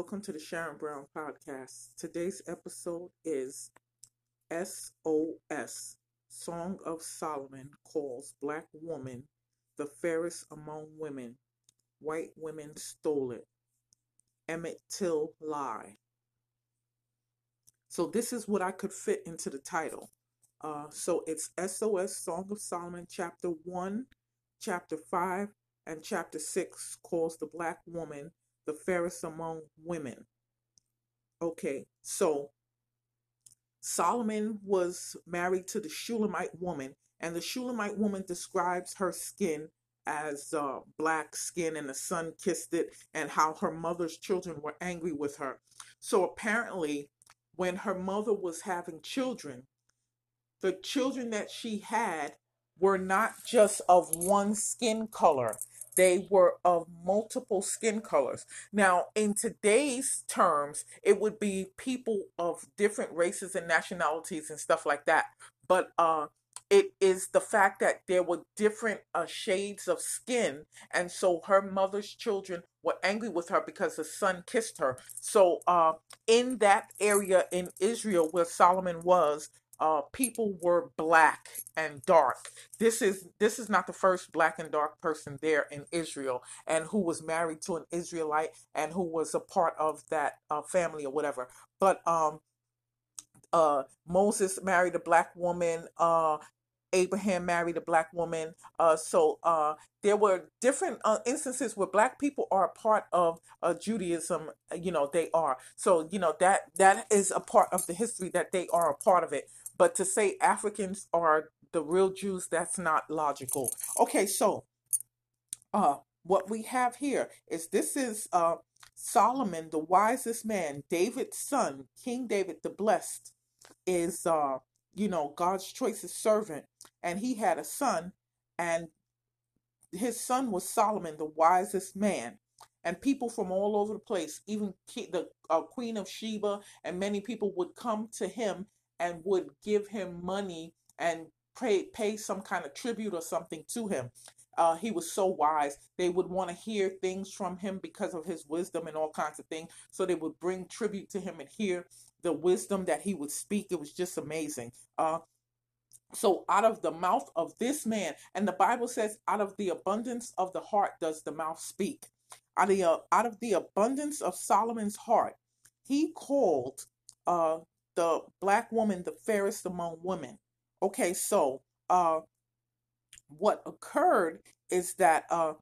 welcome to the Sharon Brown Podcast. Today's episode is SOS Song of Solomon calls Black Woman the fairest among women. White women stole it. Emmett Till lie. So, this is what I could fit into the title. Uh, so, it's SOS Song of Solomon, chapter 1, chapter 5, and chapter 6 calls the Black Woman the fairest among women. Okay, so Solomon was married to the Shulamite woman, and the Shulamite woman describes her skin as uh, black skin, and the sun kissed it, and how her mother's children were angry with her. So apparently, when her mother was having children, the children that she had were not just of one skin color they were of multiple skin colors. Now, in today's terms, it would be people of different races and nationalities and stuff like that. But uh, it is the fact that there were different uh, shades of skin, and so her mother's children were angry with her because the sun kissed her. So, uh, in that area in Israel where Solomon was, uh, people were black and dark. This is this is not the first black and dark person there in Israel, and who was married to an Israelite and who was a part of that uh, family or whatever. But um, uh, Moses married a black woman. Uh, Abraham married a black woman. Uh, so uh, there were different uh, instances where black people are a part of uh, Judaism. You know they are. So you know that that is a part of the history that they are a part of it. But to say Africans are the real Jews, that's not logical. Okay, so uh, what we have here is this is uh, Solomon, the wisest man, David's son, King David the blessed, is uh, you know God's choicest servant, and he had a son, and his son was Solomon, the wisest man. And people from all over the place, even the uh, Queen of Sheba, and many people would come to him and would give him money and pay pay some kind of tribute or something to him. Uh, he was so wise. They would want to hear things from him because of his wisdom and all kinds of things. So they would bring tribute to him and hear the wisdom that he would speak. It was just amazing. Uh, so out of the mouth of this man, and the Bible says, out of the abundance of the heart does the mouth speak. Out of the, uh, out of the abundance of Solomon's heart, he called uh, the black woman the fairest among women. Okay, so uh, what occurred is that uh,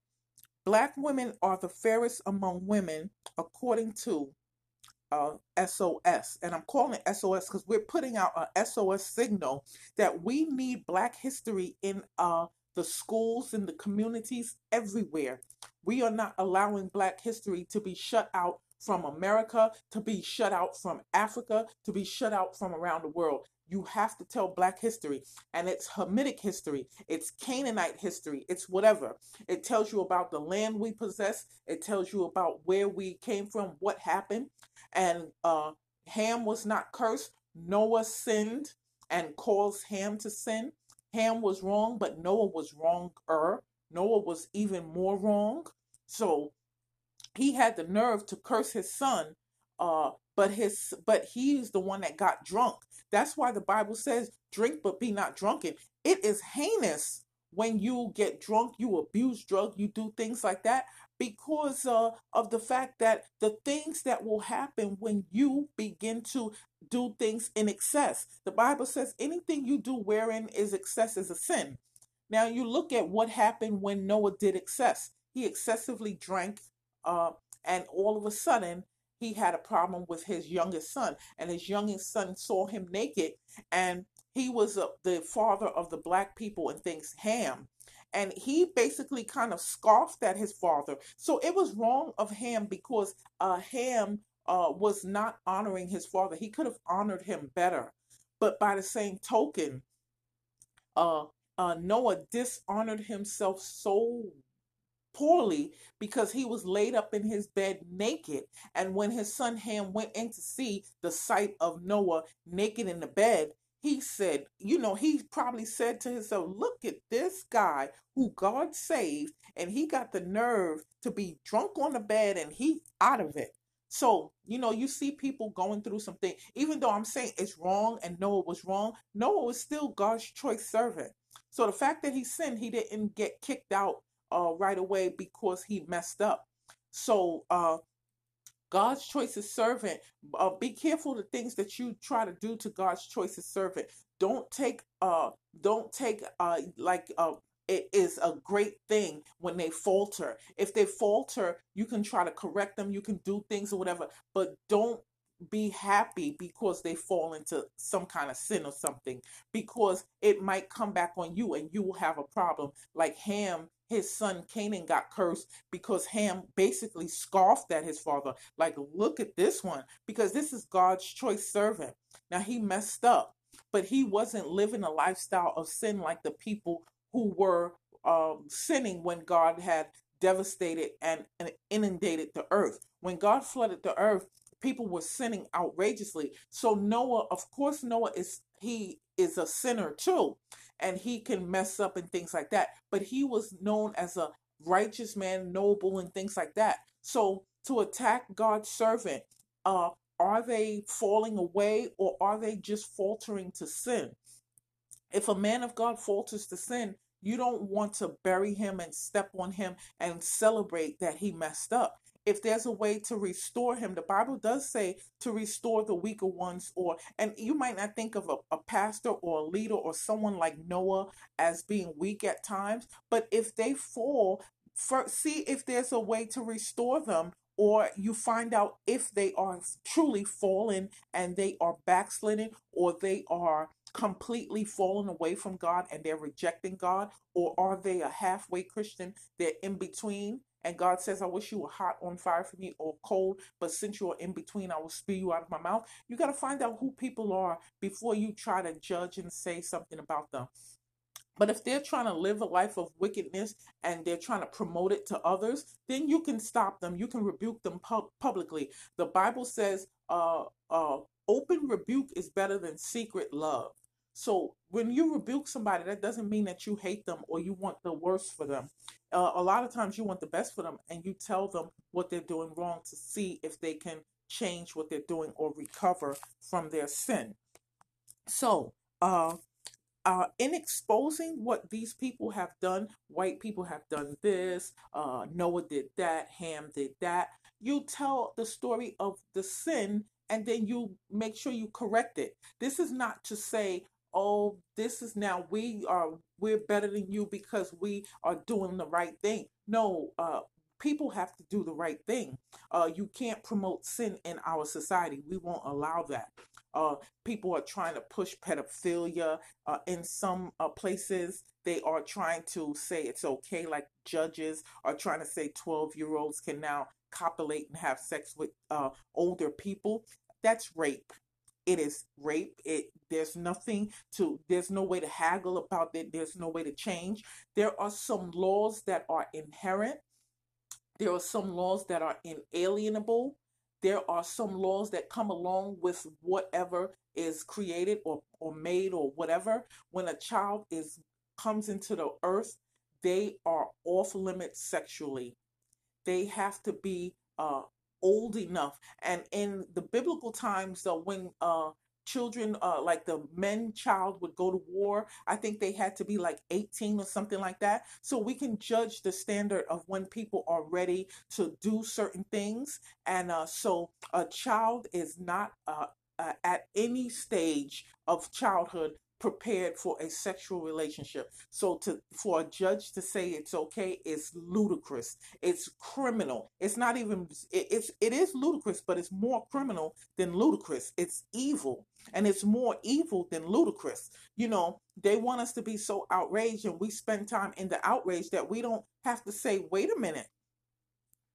black women are the fairest among women according to uh, SOS. And I'm calling SOS because we're putting out a SOS signal that we need black history in uh, the schools, in the communities, everywhere. We are not allowing black history to be shut out from America, to be shut out from Africa, to be shut out from around the world. You have to tell Black history, and it's Hamitic history, it's Canaanite history, it's whatever. It tells you about the land we possess, it tells you about where we came from, what happened. And uh, Ham was not cursed, Noah sinned and caused Ham to sin. Ham was wrong, but Noah was wronger. Noah was even more wrong. So he had the nerve to curse his son uh but his but he's the one that got drunk. That's why the bible says drink but be not drunken. It is heinous when you get drunk you abuse drug you do things like that because uh, of the fact that the things that will happen when you begin to do things in excess. The bible says anything you do wherein is excess is a sin. Now you look at what happened when noah did excess. He excessively drank uh, and all of a sudden he had a problem with his youngest son and his youngest son saw him naked and he was uh, the father of the black people and things ham. And he basically kind of scoffed at his father. So it was wrong of ham because uh, ham uh, was not honoring his father. He could have honored him better. But by the same token uh, uh, noah dishonored himself so poorly because he was laid up in his bed naked. And when his son Ham went in to see the sight of Noah naked in the bed, he said, you know, he probably said to himself, look at this guy who God saved, and he got the nerve to be drunk on the bed and he out of it. So, you know, you see people going through something, even though I'm saying it's wrong and Noah was wrong, Noah was still God's choice servant. So the fact that he sinned, he didn't get kicked out uh, right away because he messed up. So uh, God's choice servant, uh, be careful the things that you try to do to God's choice servant. Don't take uh don't take uh like uh it is a great thing when they falter. If they falter, you can try to correct them, you can do things or whatever, but don't be happy because they fall into some kind of sin or something because it might come back on you and you will have a problem like ham his son canaan got cursed because ham basically scoffed at his father like look at this one because this is god's choice servant now he messed up but he wasn't living a lifestyle of sin like the people who were um, sinning when God had devastated and, and inundated the earth. When God flooded the earth, people were sinning outrageously. So Noah, of course, Noah is he is a sinner too, and he can mess up and things like that. But he was known as a righteous man, noble, and things like that. So to attack God's servant, uh, are they falling away or are they just faltering to sin? If a man of God falters to sin, you don't want to bury him and step on him and celebrate that he messed up. If there's a way to restore him, the Bible does say to restore the weaker ones, or and you might not think of a, a pastor or a leader or someone like Noah as being weak at times, but if they fall, see if there's a way to restore them or you find out if they are truly fallen and they are backsliding or they are completely fallen away from God and they're rejecting God or are they a halfway Christian they're in between and God says I wish you were hot on fire for me or cold but since you're in between I will spew you out of my mouth you got to find out who people are before you try to judge and say something about them but if they're trying to live a life of wickedness and they're trying to promote it to others, then you can stop them. You can rebuke them pu- publicly. The Bible says, uh, uh, open rebuke is better than secret love. So when you rebuke somebody, that doesn't mean that you hate them or you want the worst for them. Uh, a lot of times you want the best for them and you tell them what they're doing wrong to see if they can change what they're doing or recover from their sin. So, uh, uh, in exposing what these people have done, white people have done this, uh, Noah did that, Ham did that. You tell the story of the sin and then you make sure you correct it. This is not to say, oh, this is now we are we're better than you because we are doing the right thing. No, uh, people have to do the right thing. Uh, you can't promote sin in our society. We won't allow that. Uh, people are trying to push pedophilia uh, in some uh, places. They are trying to say it's okay, like judges are trying to say 12 year olds can now copulate and have sex with uh, older people. That's rape. It is rape. It there's nothing to there's no way to haggle about it. There's no way to change. There are some laws that are inherent. There are some laws that are inalienable there are some laws that come along with whatever is created or, or made or whatever. When a child is comes into the earth, they are off limits sexually. They have to be uh, old enough. And in the biblical times, though, when uh, children, uh, like the men child would go to war. I think they had to be like 18 or something like that. So we can judge the standard of when people are ready to do certain things. And uh, so a child is not uh, uh at any stage of childhood prepared for a sexual relationship. So to for a judge to say it's okay is ludicrous. It's criminal. It's not even it, it's it is ludicrous, but it's more criminal than ludicrous. It's evil and it's more evil than ludicrous. You know, they want us to be so outraged and we spend time in the outrage that we don't have to say, "Wait a minute.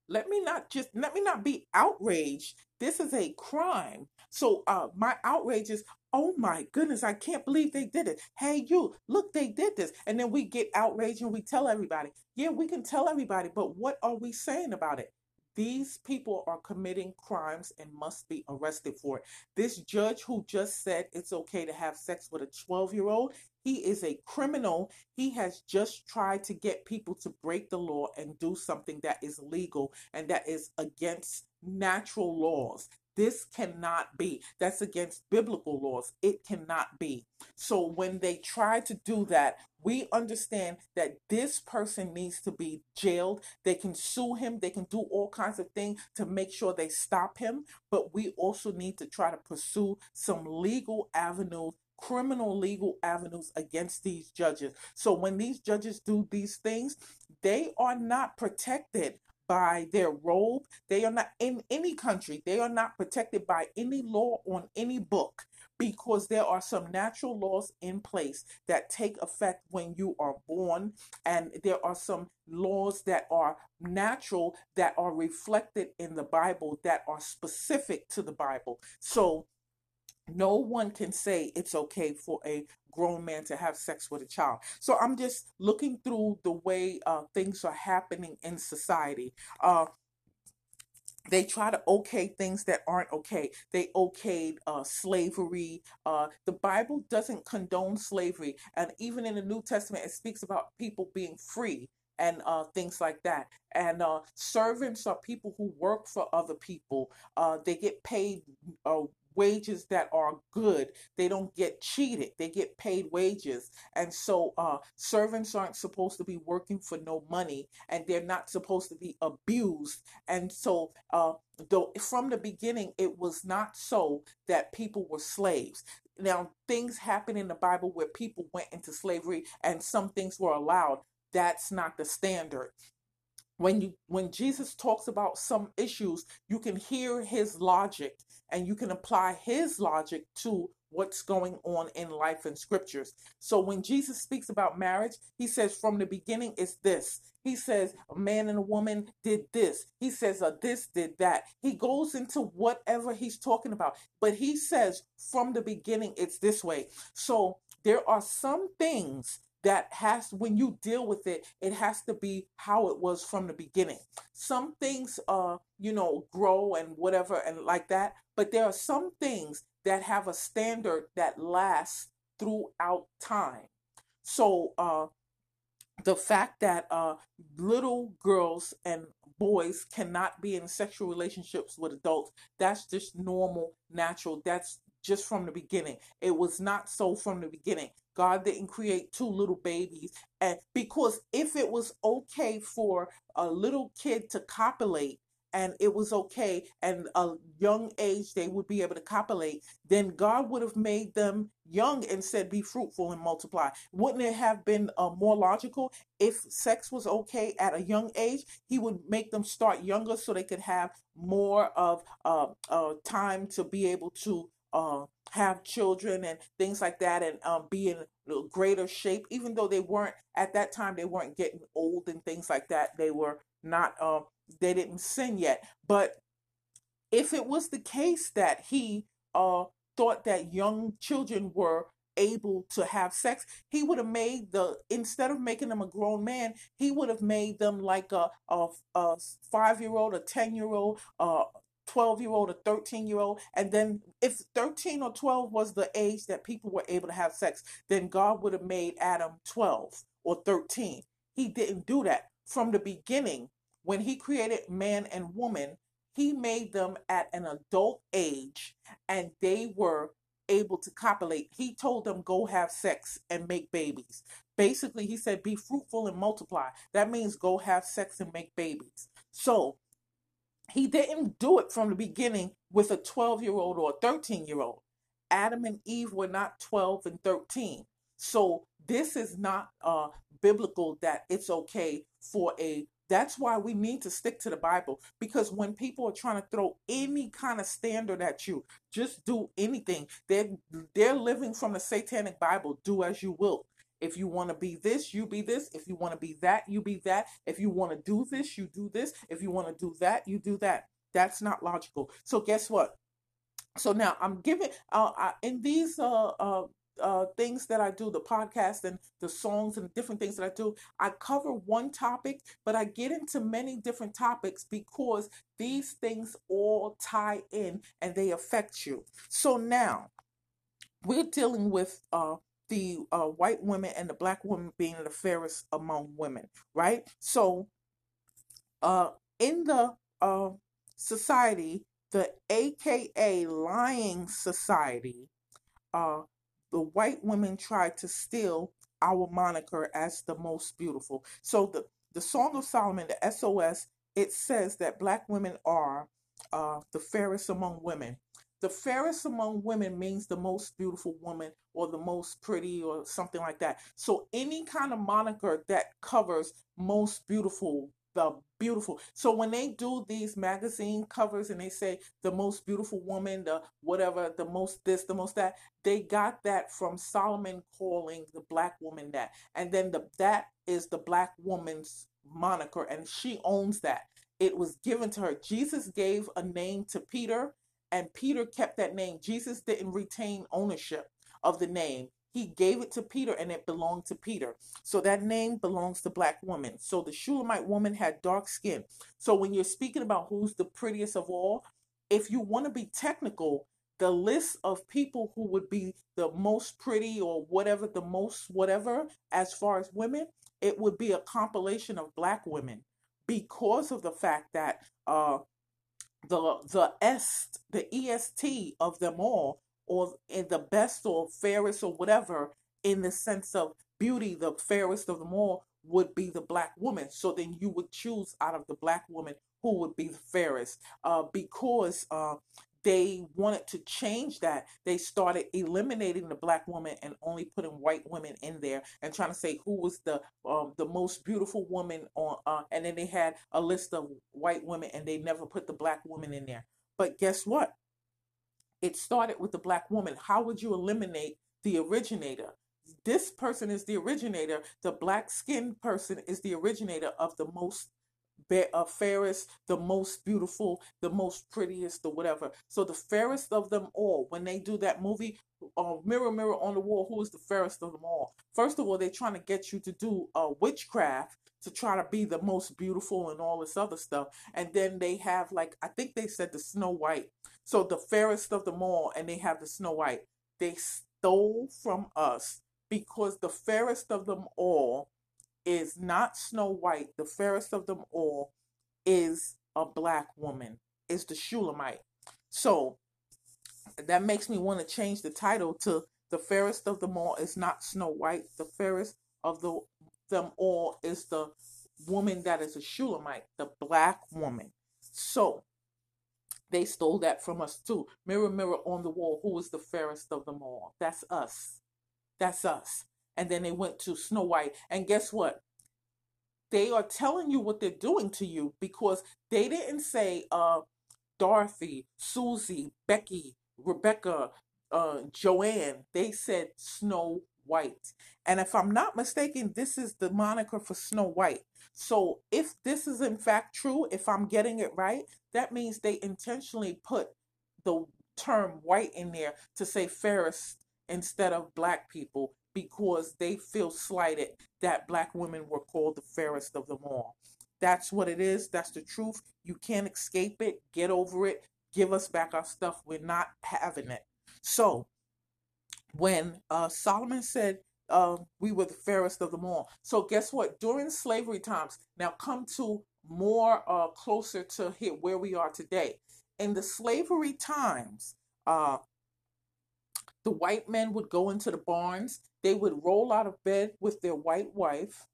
Let me not just let me not be outraged. This is a crime. So uh my outrage is, oh my goodness, I can't believe they did it. Hey you, look, they did this. And then we get outraged and we tell everybody. Yeah, we can tell everybody, but what are we saying about it? These people are committing crimes and must be arrested for it. This judge who just said it's okay to have sex with a 12 year old, he is a criminal. He has just tried to get people to break the law and do something that is legal and that is against natural laws. This cannot be. That's against biblical laws. It cannot be. So when they try to do that, we understand that this person needs to be jailed. They can sue him, they can do all kinds of things to make sure they stop him. But we also need to try to pursue some legal avenues criminal legal avenues against these judges. So when these judges do these things, they are not protected by their robe. They are not in any country. They are not protected by any law on any book because there are some natural laws in place that take effect when you are born and there are some laws that are natural that are reflected in the Bible that are specific to the Bible. So no one can say it's okay for a grown man to have sex with a child. So I'm just looking through the way uh, things are happening in society. Uh, they try to okay things that aren't okay. They okayed uh, slavery. Uh, the Bible doesn't condone slavery, and even in the New Testament, it speaks about people being free and uh, things like that. And uh, servants are people who work for other people. Uh, they get paid uh, wages that are good. They don't get cheated. They get paid wages. And so uh, servants aren't supposed to be working for no money and they're not supposed to be abused. And so uh, though from the beginning, it was not so that people were slaves. Now, things happen in the Bible where people went into slavery and some things were allowed. That's not the standard when you when Jesus talks about some issues, you can hear his logic and you can apply his logic to what's going on in life and scriptures. So when Jesus speaks about marriage, he says from the beginning it's this. He says a man and a woman did this. He says a this did that. He goes into whatever he's talking about, but he says from the beginning it's this way. So there are some things that has when you deal with it it has to be how it was from the beginning some things uh you know grow and whatever and like that but there are some things that have a standard that lasts throughout time so uh the fact that uh little girls and boys cannot be in sexual relationships with adults that's just normal natural that's just from the beginning. It was not so from the beginning. God didn't create two little babies. And because if it was okay for a little kid to copulate and it was okay and a young age they would be able to copulate, then God would have made them young and said, Be fruitful and multiply. Wouldn't it have been uh, more logical if sex was okay at a young age? He would make them start younger so they could have more of uh, uh, time to be able to uh, have children and things like that and um, be in greater shape even though they weren't at that time they weren't getting old and things like that they were not um, they didn't sin yet. But if it was the case that he uh, thought that young children were able to have sex he would have made the instead of making them a grown man he would have made them like a, a, a five year old a ten year old uh, 12 year old or 13 year old and then if 13 or 12 was the age that people were able to have sex then god would have made adam 12 or 13 he didn't do that. From the beginning when he created man and woman he made them at an adult age and they were able to copulate. He told them go have sex and make babies. Basically he said be fruitful and multiply. That means go have sex and make babies. So he didn't do it from the beginning with a 12 year old or a 13 year old. Adam and Eve were not 12 and 13. So this is not uh, biblical that it's okay for a that's why we need to stick to the Bible because when people are trying to throw any kind of standard at you, just do anything. They're they're living from the satanic Bible. Do as you will. If you want to be this, you be this. If you want to be that, you be that. If you want to do this, you do this. If you want to do that, you do that. That's not logical. So guess what? So now I'm giving uh, I, in these uh, uh, uh, things that I do, the podcast and the songs and different things that I do, I cover one topic, but I get into many different topics because these things all tie in and they affect you. So now we're dealing with uh, the uh, white women and the black women being the fairest among women, right? So, uh, in the uh, society, the AKA lying society, uh, the white women tried to steal our moniker as the most beautiful. So the the Song of Solomon, the SOS, it says that black women are uh, the fairest among women. The fairest among women means the most beautiful woman or the most pretty or something like that. So any kind of moniker that covers most beautiful, the beautiful. So when they do these magazine covers and they say the most beautiful woman, the whatever, the most this, the most that, they got that from Solomon calling the black woman that. And then the that is the black woman's moniker and she owns that. It was given to her. Jesus gave a name to Peter and Peter kept that name. Jesus didn't retain ownership of the name. He gave it to Peter and it belonged to Peter. So that name belongs to black woman. So the Shulamite woman had dark skin. So when you're speaking about who's the prettiest of all, if you want to be technical, the list of people who would be the most pretty or whatever, the most whatever, as far as women, it would be a compilation of black women because of the fact that uh, the the est the est of them all or in the best or fairest or whatever in the sense of beauty the fairest of them all would be the black woman. So then you would choose out of the black woman who would be the fairest. Uh, because uh, they wanted to change that. They started eliminating the black woman and only putting white women in there and trying to say who was the um, the most beautiful woman on. Uh, and then they had a list of white women and they never put the black woman in there. But guess what? It started with the black woman. How would you eliminate the originator? This person is the originator. The black skinned person is the originator of the most uh, fairest, the most beautiful, the most prettiest, or whatever. So the fairest of them all, when they do that movie, uh, Mirror, Mirror on the Wall, who is the fairest of them all? First of all, they're trying to get you to do uh, witchcraft to try to be the most beautiful and all this other stuff. And then they have, like, I think they said the Snow White. So the fairest of them all, and they have the Snow White. They stole from us because the fairest of them all is not Snow White, the fairest of them all, is a black woman, is the Shulamite. So that makes me want to change the title to The Fairest of Them All is not Snow White, the fairest of the them all is the woman that is a Shulamite, the black woman. So they stole that from us too. Mirror, mirror on the wall, who is the fairest of them all? That's us. That's us and then they went to Snow White. And guess what? They are telling you what they're doing to you because they didn't say uh, Dorothy, Susie, Becky, Rebecca, uh, Joanne. They said Snow White. And if I'm not mistaken, this is the moniker for Snow White. So if this is in fact true, if I'm getting it right, that means they intentionally put the term white in there to say fairest instead of black people because they feel slighted that black women were called the fairest of them all. That's what it is. That's the truth. You can't escape it. Get over it. Give us back our stuff. We're not having it. So, when uh, Solomon said uh, we were the fairest of them all, so guess what? During slavery times, now come to more uh, closer to here where we are today. In the slavery times, uh, the white men would go into the barns. They would roll out of bed with their white wife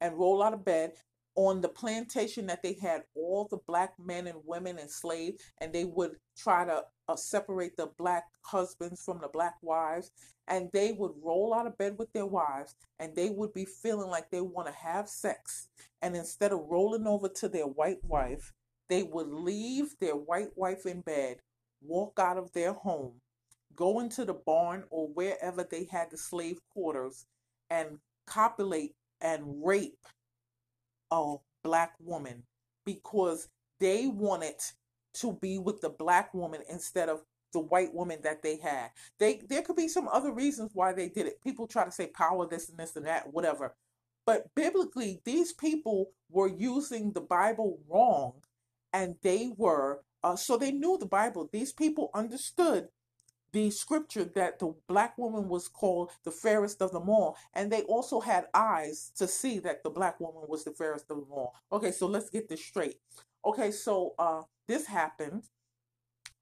and roll out of bed on the plantation that they had all the black men and women enslaved, and they would try to uh, separate the black husbands from the black wives. And they would roll out of bed with their wives, and they would be feeling like they want to have sex. And instead of rolling over to their white wife, they would leave their white wife in bed, walk out of their home, go into the barn or wherever they had the slave quarters and copulate and rape a black woman because they wanted to be with the black woman instead of the white woman that they had. They there could be some other reasons why they did it. People try to say power this and this and that, whatever. But biblically, these people were using the Bible wrong and they were uh, so they knew the Bible. These people understood the scripture that the black woman was called the fairest of them all, and they also had eyes to see that the black woman was the fairest of them all. Okay, so let's get this straight. Okay, so uh, this happened.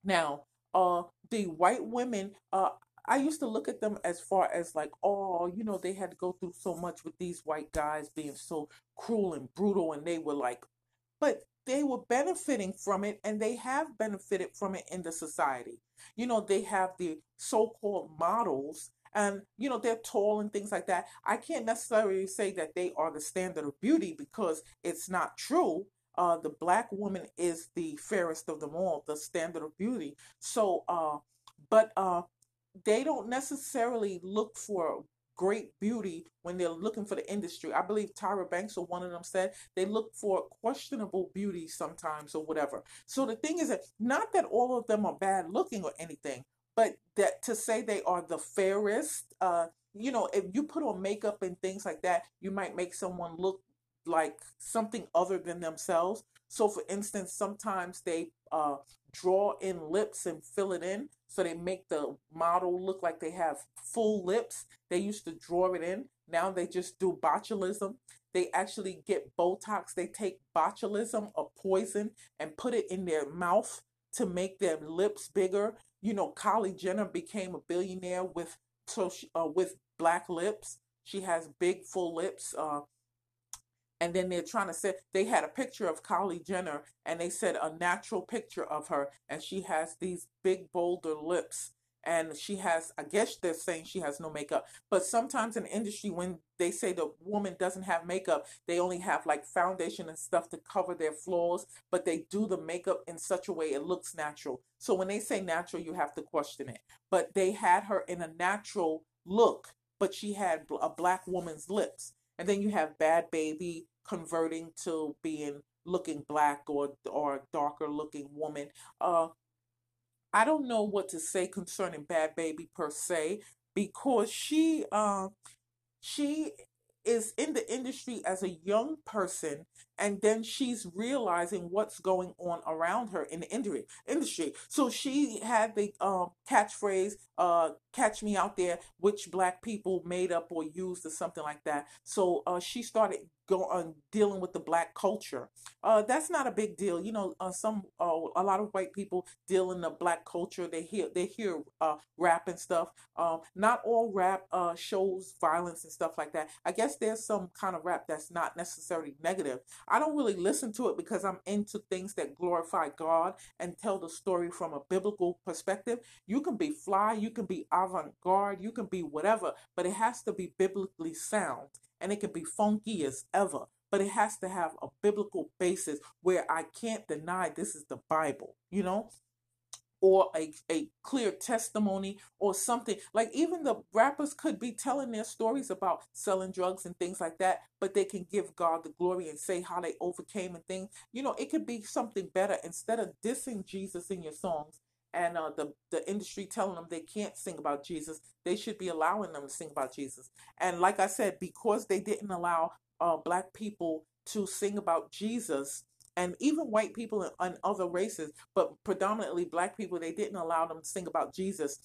Now, uh, the white women, uh, I used to look at them as far as like, oh, you know, they had to go through so much with these white guys being so cruel and brutal, and they were like, but they were benefiting from it, and they have benefited from it in the society. You know, they have the so-called models and you know they're tall and things like that. I can't necessarily say that they are the standard of beauty because it's not true. Uh, the black woman is the fairest of them all the standard of beauty. So uh, but uh, they don't necessarily look for great beauty when they're looking for the industry. I believe Tyra Banks or one of them said they look for questionable beauty sometimes or whatever. So the thing is that not that all of them are bad looking or anything, but that to say they are the fairest, uh, you know, if you put on makeup and things like that, you might make someone look like something other than themselves. So, for instance, sometimes they uh, draw in lips and fill it in. So they make the model look like they have full lips. They used to draw it in. Now they just do botulism. They actually get Botox. They take botulism, a poison, and put it in their mouth to make their lips bigger. You know, Kylie Jenner became a billionaire with so she, uh, with black lips. She has big full lips. Uh, and then they're trying to say they had a picture of Kylie Jenner and they said a natural picture of her and she has these big bolder lips and she has I guess they're saying she has no makeup. But sometimes in industry when they say the woman doesn't have makeup they only have like foundation and stuff to cover their flaws but they do the makeup in such a way it looks natural. So when they say natural you have to question it. But they had her in a natural look but she had a black woman's lips and then you have Bhad Bhabie converting to being looking black or or darker looking woman. Uh, I don't know what to say concerning Bhad Bhabie per se because she uh, she is in the industry as a young person and then she's realizing what's going on around her in the industry industry so she had the um, catchphrase uh, catch me out there which black people made up or used or something like that so uh, she started go on dealing with the black culture. Uh, that's not a big deal. You know, uh, some uh, a lot of white people deal in the black culture. They hear they hear uh, rap and stuff. Um, not all rap uh, shows violence and stuff like that. I guess there's some kind of rap that's not necessarily negative. I don't really listen to it because I'm into things that glorify God and tell the story from a biblical perspective. You can be fly, you can be avant-garde, you can be whatever, but it has to be biblically sound and it can be funky as ever, but it has to have a biblical basis where I can't deny this is the Bible, you know? Or a, a clear testimony or something. Like even the rappers could be telling their stories about selling drugs and things like that, but they can give God the glory and say how they overcame and things. You know, it could be something better instead of dissing Jesus in your songs and uh, the the industry telling them they can't sing about Jesus, they should be allowing them to sing about Jesus. And like I said, because they didn't allow uh, black people to sing about Jesus, and even white people and, other races, but predominantly black people, they didn't allow them to sing about Jesus.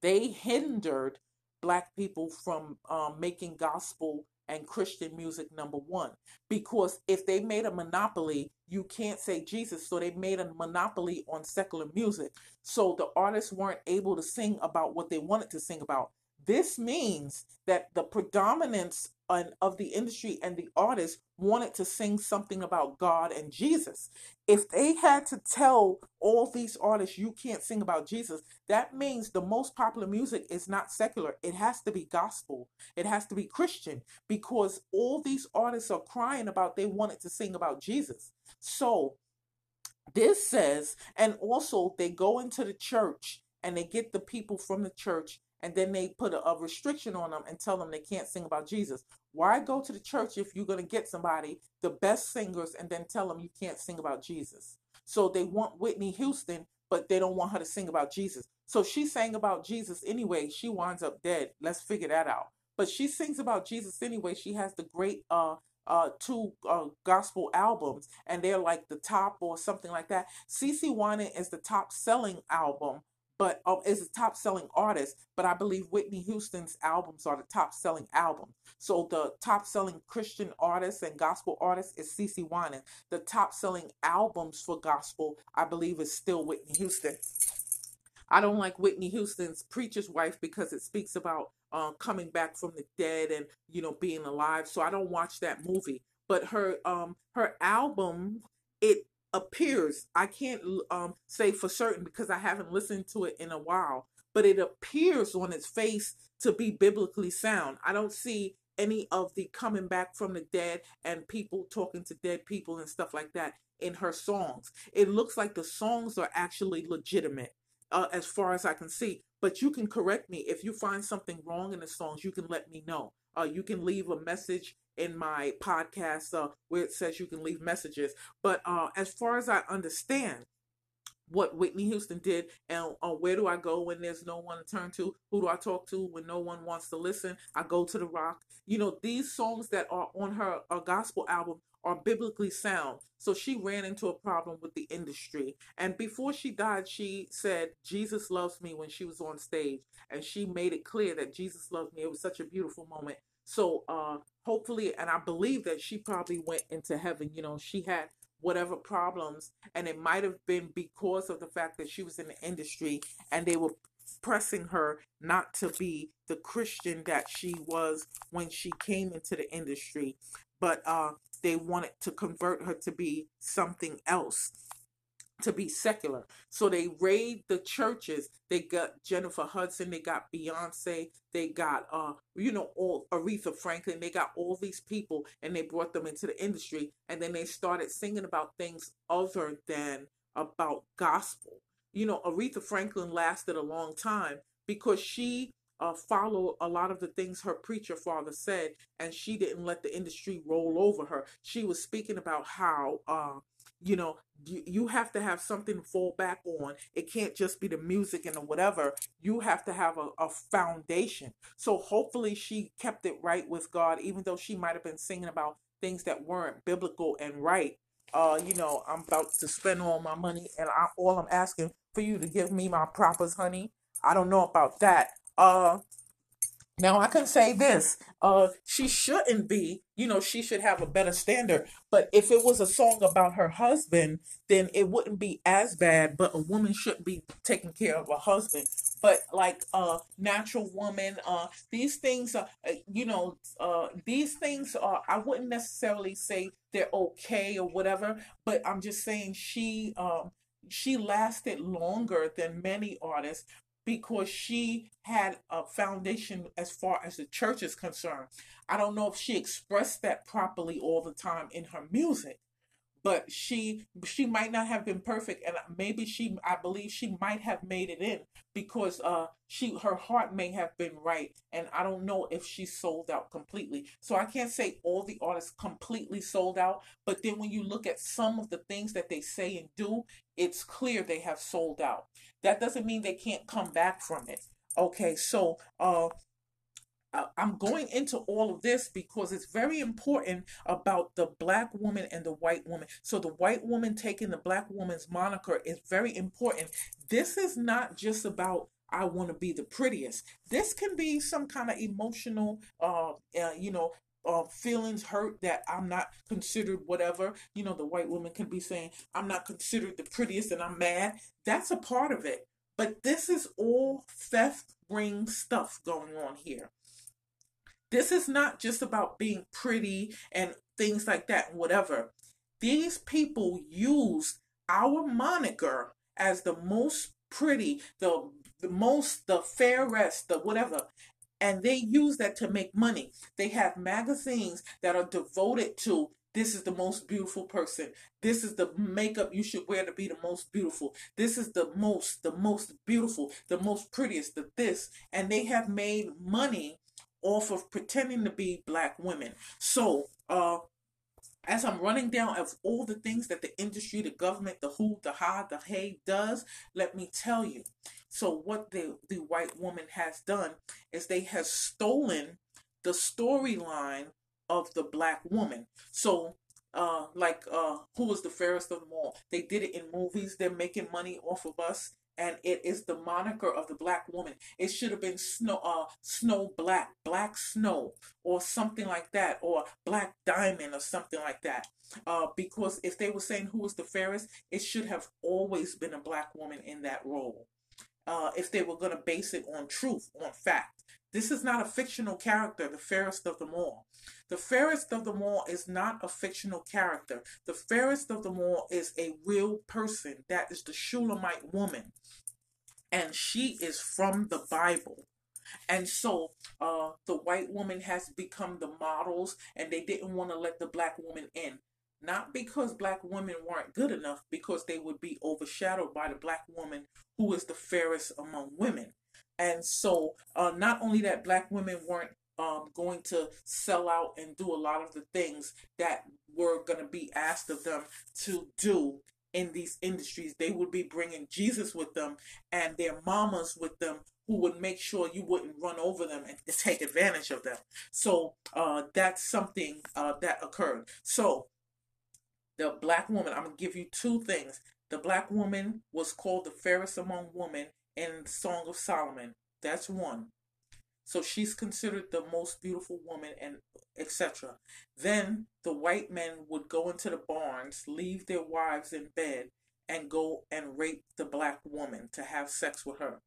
They hindered black people from um, making gospel and Christian music number one. Because if they made a monopoly, you can't say Jesus. So they made a monopoly on secular music. So the artists weren't able to sing about what they wanted to sing about. This means that the predominance of the industry and the artists wanted to sing something about God and Jesus. If they had to tell all these artists you can't sing about Jesus, that means the most popular music is not secular. It has to be gospel. It has to be Christian because all these artists are crying about they wanted to sing about Jesus. So this says, and also they go into the church and they get the people from the church and then they put a, a, restriction on them and tell them they can't sing about Jesus. Why go to the church if you're going to get somebody, the best singers, and then tell them you can't sing about Jesus? So they want Whitney Houston, but they don't want her to sing about Jesus. So she sang about Jesus anyway. She winds up dead. Let's figure that out. But she sings about Jesus anyway. She has the great uh uh two uh gospel albums and they're like the top or something like that. CeCe Winans is the top selling album but um, is a top selling artist. But I believe Whitney Houston's albums are the top selling album. So the top selling Christian artist and gospel artist is CeCe Winans. The top selling albums for gospel, I believe, is still Whitney Houston. I don't like Whitney Houston's Preacher's Wife because it speaks about uh, coming back from the dead and you know being alive. So I don't watch that movie. But her um her album it appears I can't um say for certain because I haven't listened to it in a while, but it appears on its face to be biblically sound. I don't see any of the coming back from the dead and people talking to dead people and stuff like that in her songs. It looks like the songs are actually legitimate uh, as far as I can see. But you can correct me if you find something wrong in the songs. You can let me know. Uh, you can leave a message in my podcast uh, where it says you can leave messages. But uh, as far as I understand, what Whitney Houston did and uh, where do I go when there's no one to turn to? Who do I talk to when no one wants to listen? I go to the rock. You know, these songs that are on her, her gospel album are biblically sound. So she ran into a problem with the industry. And before she died, she said, Jesus loves me when she was on stage. And she made it clear that Jesus loves me. It was such a beautiful moment. So uh hopefully, and I believe that she probably went into heaven. You know, she had whatever problems, and it might have been because of the fact that she was in the industry and they were pressing her not to be the Christian that she was when she came into the industry, but uh, they wanted to convert her to be something else to be secular. So they raid the churches. They got Jennifer Hudson, they got Beyonce, they got uh you know all Aretha Franklin, they got all these people and they brought them into the industry and then they started singing about things other than about gospel. You know, Aretha Franklin lasted a long time because she uh, followed a lot of the things her preacher father said, and she didn't let the industry roll over her. She was speaking about how uh, you know you, have to have something to fall back on. It can't just be the music and the whatever. You have to have a, a foundation. So hopefully she kept it right with god even though she might have been singing about things that weren't biblical and right. Uh you know i'm about to spend all my money and I, all i'm asking for you to give me my propers honey. I don't know about that. Uh now I can say this, uh, she shouldn't be, you know, she should have a better standard. But if it was a song about her husband, then it wouldn't be as bad. But a woman shouldn't be taking care of a husband. But like uh natural woman, uh these things are uh, you know, uh these things are I wouldn't necessarily say they're okay or whatever, but I'm just saying she um she lasted longer than many artists because she had a foundation as far as the church is concerned. I don't know if she expressed that properly all the time in her music, but she she might not have been perfect and maybe she I believe she might have made it in because uh she her heart may have been right and I don't know if she sold out completely. So I can't say all the artists completely sold out, but then when you look at some of the things that they say and do, it's clear they have sold out. That doesn't mean they can't come back from it. Okay, so uh I'm going into all of this because it's very important about the black woman and the white woman. So the white woman taking the black woman's moniker is very important. This is not just about I want to be the prettiest. This can be some kind of emotional, uh, uh you know, uh, feelings hurt that I'm not considered whatever. You know, the white woman can be saying, I'm not considered the prettiest and I'm mad. That's a part of it. But this is all theft ring stuff going on here. This is not just about being pretty and things like that, whatever. These people use our moniker as the most pretty, the the most, the fairest, the whatever. And they use that to make money. They have magazines that are devoted to this is the most beautiful person. This is the makeup you should wear to be the most beautiful. This is the most, the most beautiful, the most prettiest, the this. And they have made money off of pretending to be black women. So, uh, as I'm running down of all the things that the industry, the government, the who, the how, the hey does, let me tell you. So what the, the white woman has done is they have stolen the storyline of the black woman. So uh like uh who was the fairest of them all? They did it in movies. They're making money off of us and it is the moniker of the black woman. It should have been snow, uh, snow black, black snow, or something like that, or black diamond, or something like that. Uh, because if they were saying who was the fairest, it should have always been a black woman in that role. Uh, if they were going to base it on truth, on fact. This is not a fictional character, the fairest of them all. The fairest of them all is not a fictional character. The fairest of them all is a real person. That is the Shulamite woman. And she is from the Bible. And so uh, the white woman has become the models, and they didn't want to let the black woman in. Not because black women weren't good enough, because they would be overshadowed by the black woman who is the fairest among women. And so, uh, not only that, black women weren't um, going to sell out and do a lot of the things that were going to be asked of them to do in these industries. They would be bringing Jesus with them and their mamas with them who would make sure you wouldn't run over them and take advantage of them. So uh, that's something uh, that occurred. So the black woman, I'm going to give you two things. The black woman was called the fairest among women in Song of Solomon. That's one. So she's considered the most beautiful woman and etc. Then the white men would go into the barns, leave their wives in bed, and go and rape the black woman to have sex with her.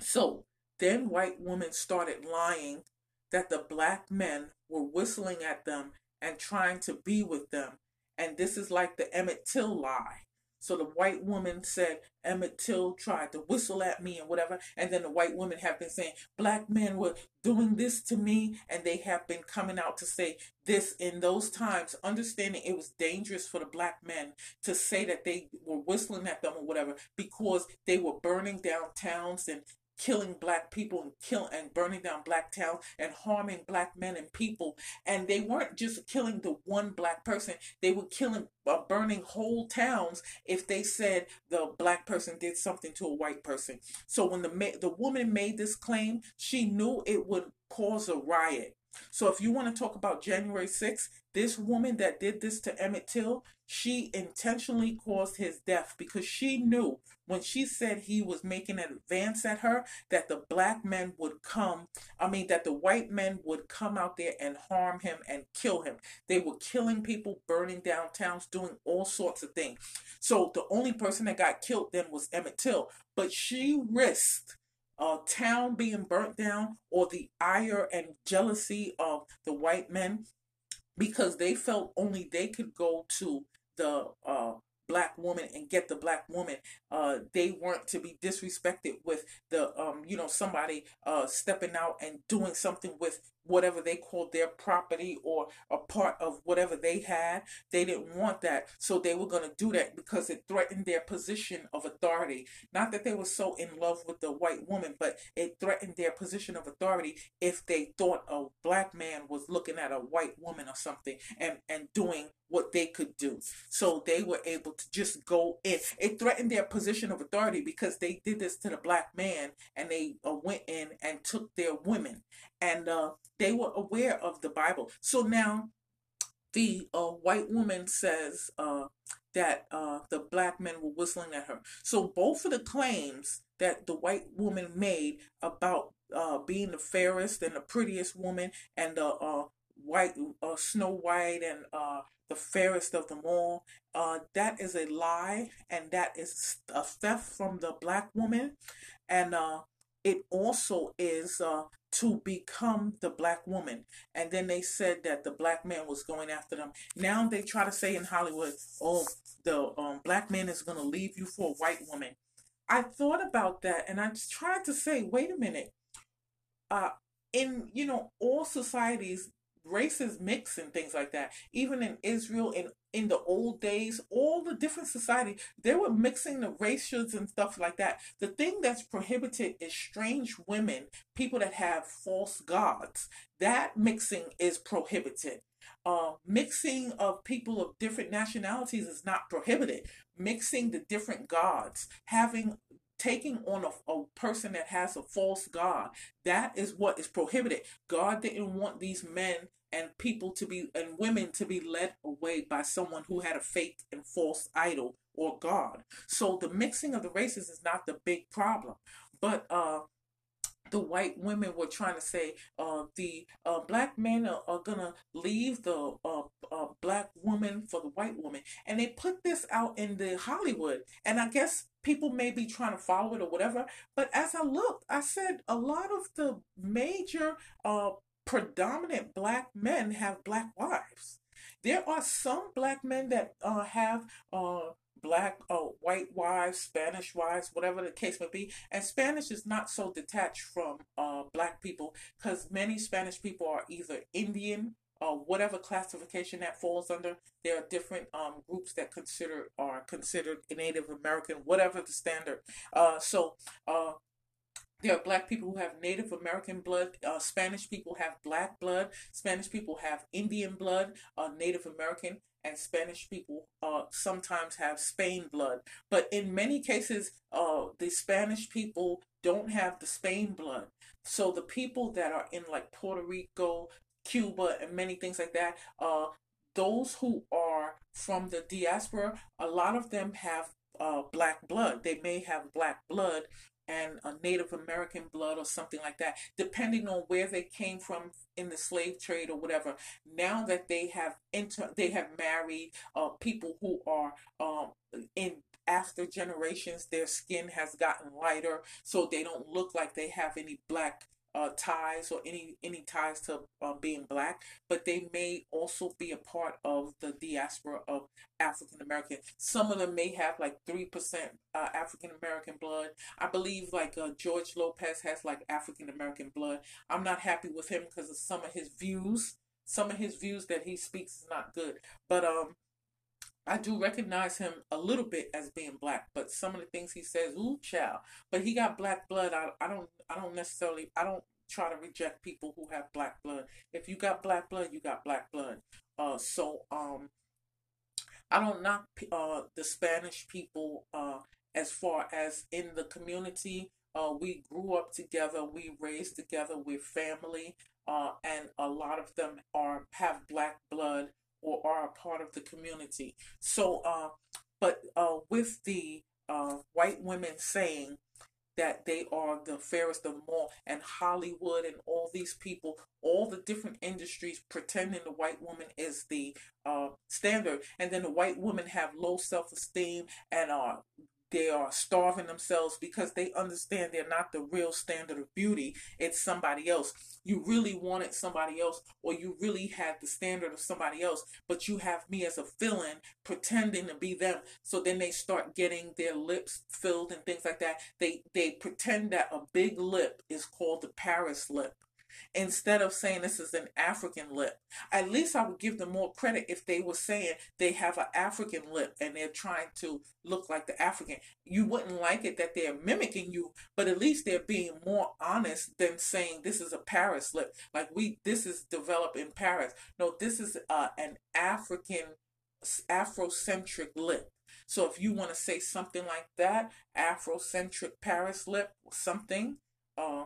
So then white women started lying that the black men were whistling at them and trying to be with them. And this is like the Emmett Till lie. So the white woman said Emmett Till tried to whistle at me and whatever. And then the white women have been saying black men were doing this to me. And they have been coming out to say this in those times, understanding it was dangerous for the black men to say that they were whistling at them or whatever because they were burning down towns and killing black people and kill and burning down black towns and harming black men and people. And they weren't just killing the one black person. They were killing uh, burning whole towns if they said the black person did something to a white person. So when the the woman made this claim she knew it would cause a riot so if you want to talk about January 6th, this woman that did this to Emmett Till, she intentionally caused his death because she knew when she said he was making an advance at her that the black men would come, I mean, that the white men would come out there and harm him and kill him. They were killing people, burning down towns, doing all sorts of things. So the only person that got killed then was Emmett Till, but she risked a town being burnt down or the ire and jealousy of the white men because they felt only they could go to the uh, black woman and get the black woman. Uh, they weren't to be disrespected with the, um, you know, somebody uh, stepping out and doing something with whatever they called their property or a part of whatever they had. They didn't want that. So they were going to do that because it threatened their position of authority. Not that they were so in love with the white woman, but it threatened their position of authority if they thought a black man was looking at a white woman or something and, and doing what they could do. So they were able to just go in. It threatened their position of authority because they did this to the black man and they uh, went in and took their women. And uh, they were aware of the Bible. So now the uh, white woman says uh, that uh, the black men were whistling at her. So both of the claims that the white woman made about uh, being the fairest and the prettiest woman and the uh, white uh, Snow White and the fairest of them all, that is a lie and that is a theft from the black woman. And it also is uh, to become the black woman. And then they said that the black man was going after them. Now they try to say in Hollywood, oh, the um, black man is going to leave you for a white woman. I thought about that and I tried to say, wait a minute. Uh, in, you know, all societies, races mix and things like that. Even in Israel, in in the old days, all the different society, they were mixing the races and stuff like that. The thing that's prohibited is strange women, people that have false gods. That mixing is prohibited. Uh, mixing of people of different nationalities is not prohibited. Mixing the different gods, having taking on a, a, person that has a false god that is what is prohibited god didn't want these men and people to be and women to be led away by someone who had a fake and false idol or God. So the mixing of the races is not the big problem. But uh, the white women were trying to say uh, the uh, black men are, are, gonna leave the uh, uh, black woman for the white woman, and they put this out in the Hollywood, and I guess people may be trying to follow it or whatever. But as I looked, I said a lot of the major uh, predominant black men have black wives. There are some black men that uh, have black, uh, white wives, Spanish wives, whatever the case may be. And Spanish is not so detached from uh, black people because many Spanish people are either Indian or whatever classification that falls under. There are different um, groups that consider are considered Native American, whatever the standard. Uh, so uh, there are black people who have Native American blood. Uh, Spanish people have black blood. Spanish people have Indian blood. Uh, Native American and Spanish people uh, sometimes have Spain blood. But in many cases, uh, the Spanish people don't have the Spain blood. So the people that are in like Puerto Rico, Cuba, and many things like that, uh, those who are from the diaspora, a lot of them have uh, black blood. They may have black blood, and a Native American blood or something like that, depending on where they came from in the slave trade or whatever. Now that they have inter- they have married uh, people who are um, in after generations, their skin has gotten lighter, so they don't look like they have any black uh, ties or any any ties to uh, being black, but they may also be a part of the diaspora of African American. Some of them may have like three percent uh, African American blood. I believe like uh, George Lopez has like African American blood. I'm not happy with him because of some of his views. Some of his views that he speaks is not good, but um. I do recognize him a little bit as being black, but some of the things he says, ooh, child. But he got black blood. I, I don't, I don't necessarily, I don't try to reject people who have black blood. If you got black blood, you got black blood. Uh, so um, I don't knock uh the Spanish people uh as far as in the community. Uh, we grew up together, we raised together, we're family, uh, and a lot of them are have black blood or are a part of the community. So, uh, but uh, with the uh, white women saying that they are the fairest of all, and Hollywood and all these people, all the different industries pretending the white woman is the uh, standard, and then the white women have low self esteem and are they are starving themselves because they understand they're not the real standard of beauty. It's somebody else. You really wanted somebody else, or you really had the standard of somebody else, but you have me as a villain pretending to be them. So then they start getting their lips filled and things like that. They they pretend that a big lip is called the Paris lip instead of saying this is an African lip. At least I would give them more credit if they were saying they have an African lip and they're trying to look like the African. You wouldn't like it that they're mimicking you, but at least they're being more honest than saying this is a Paris lip. Like we, this is developed in Paris. No, this is uh, an African, Afrocentric lip. So if you want to say something like that, Afrocentric Paris lip, something, uh,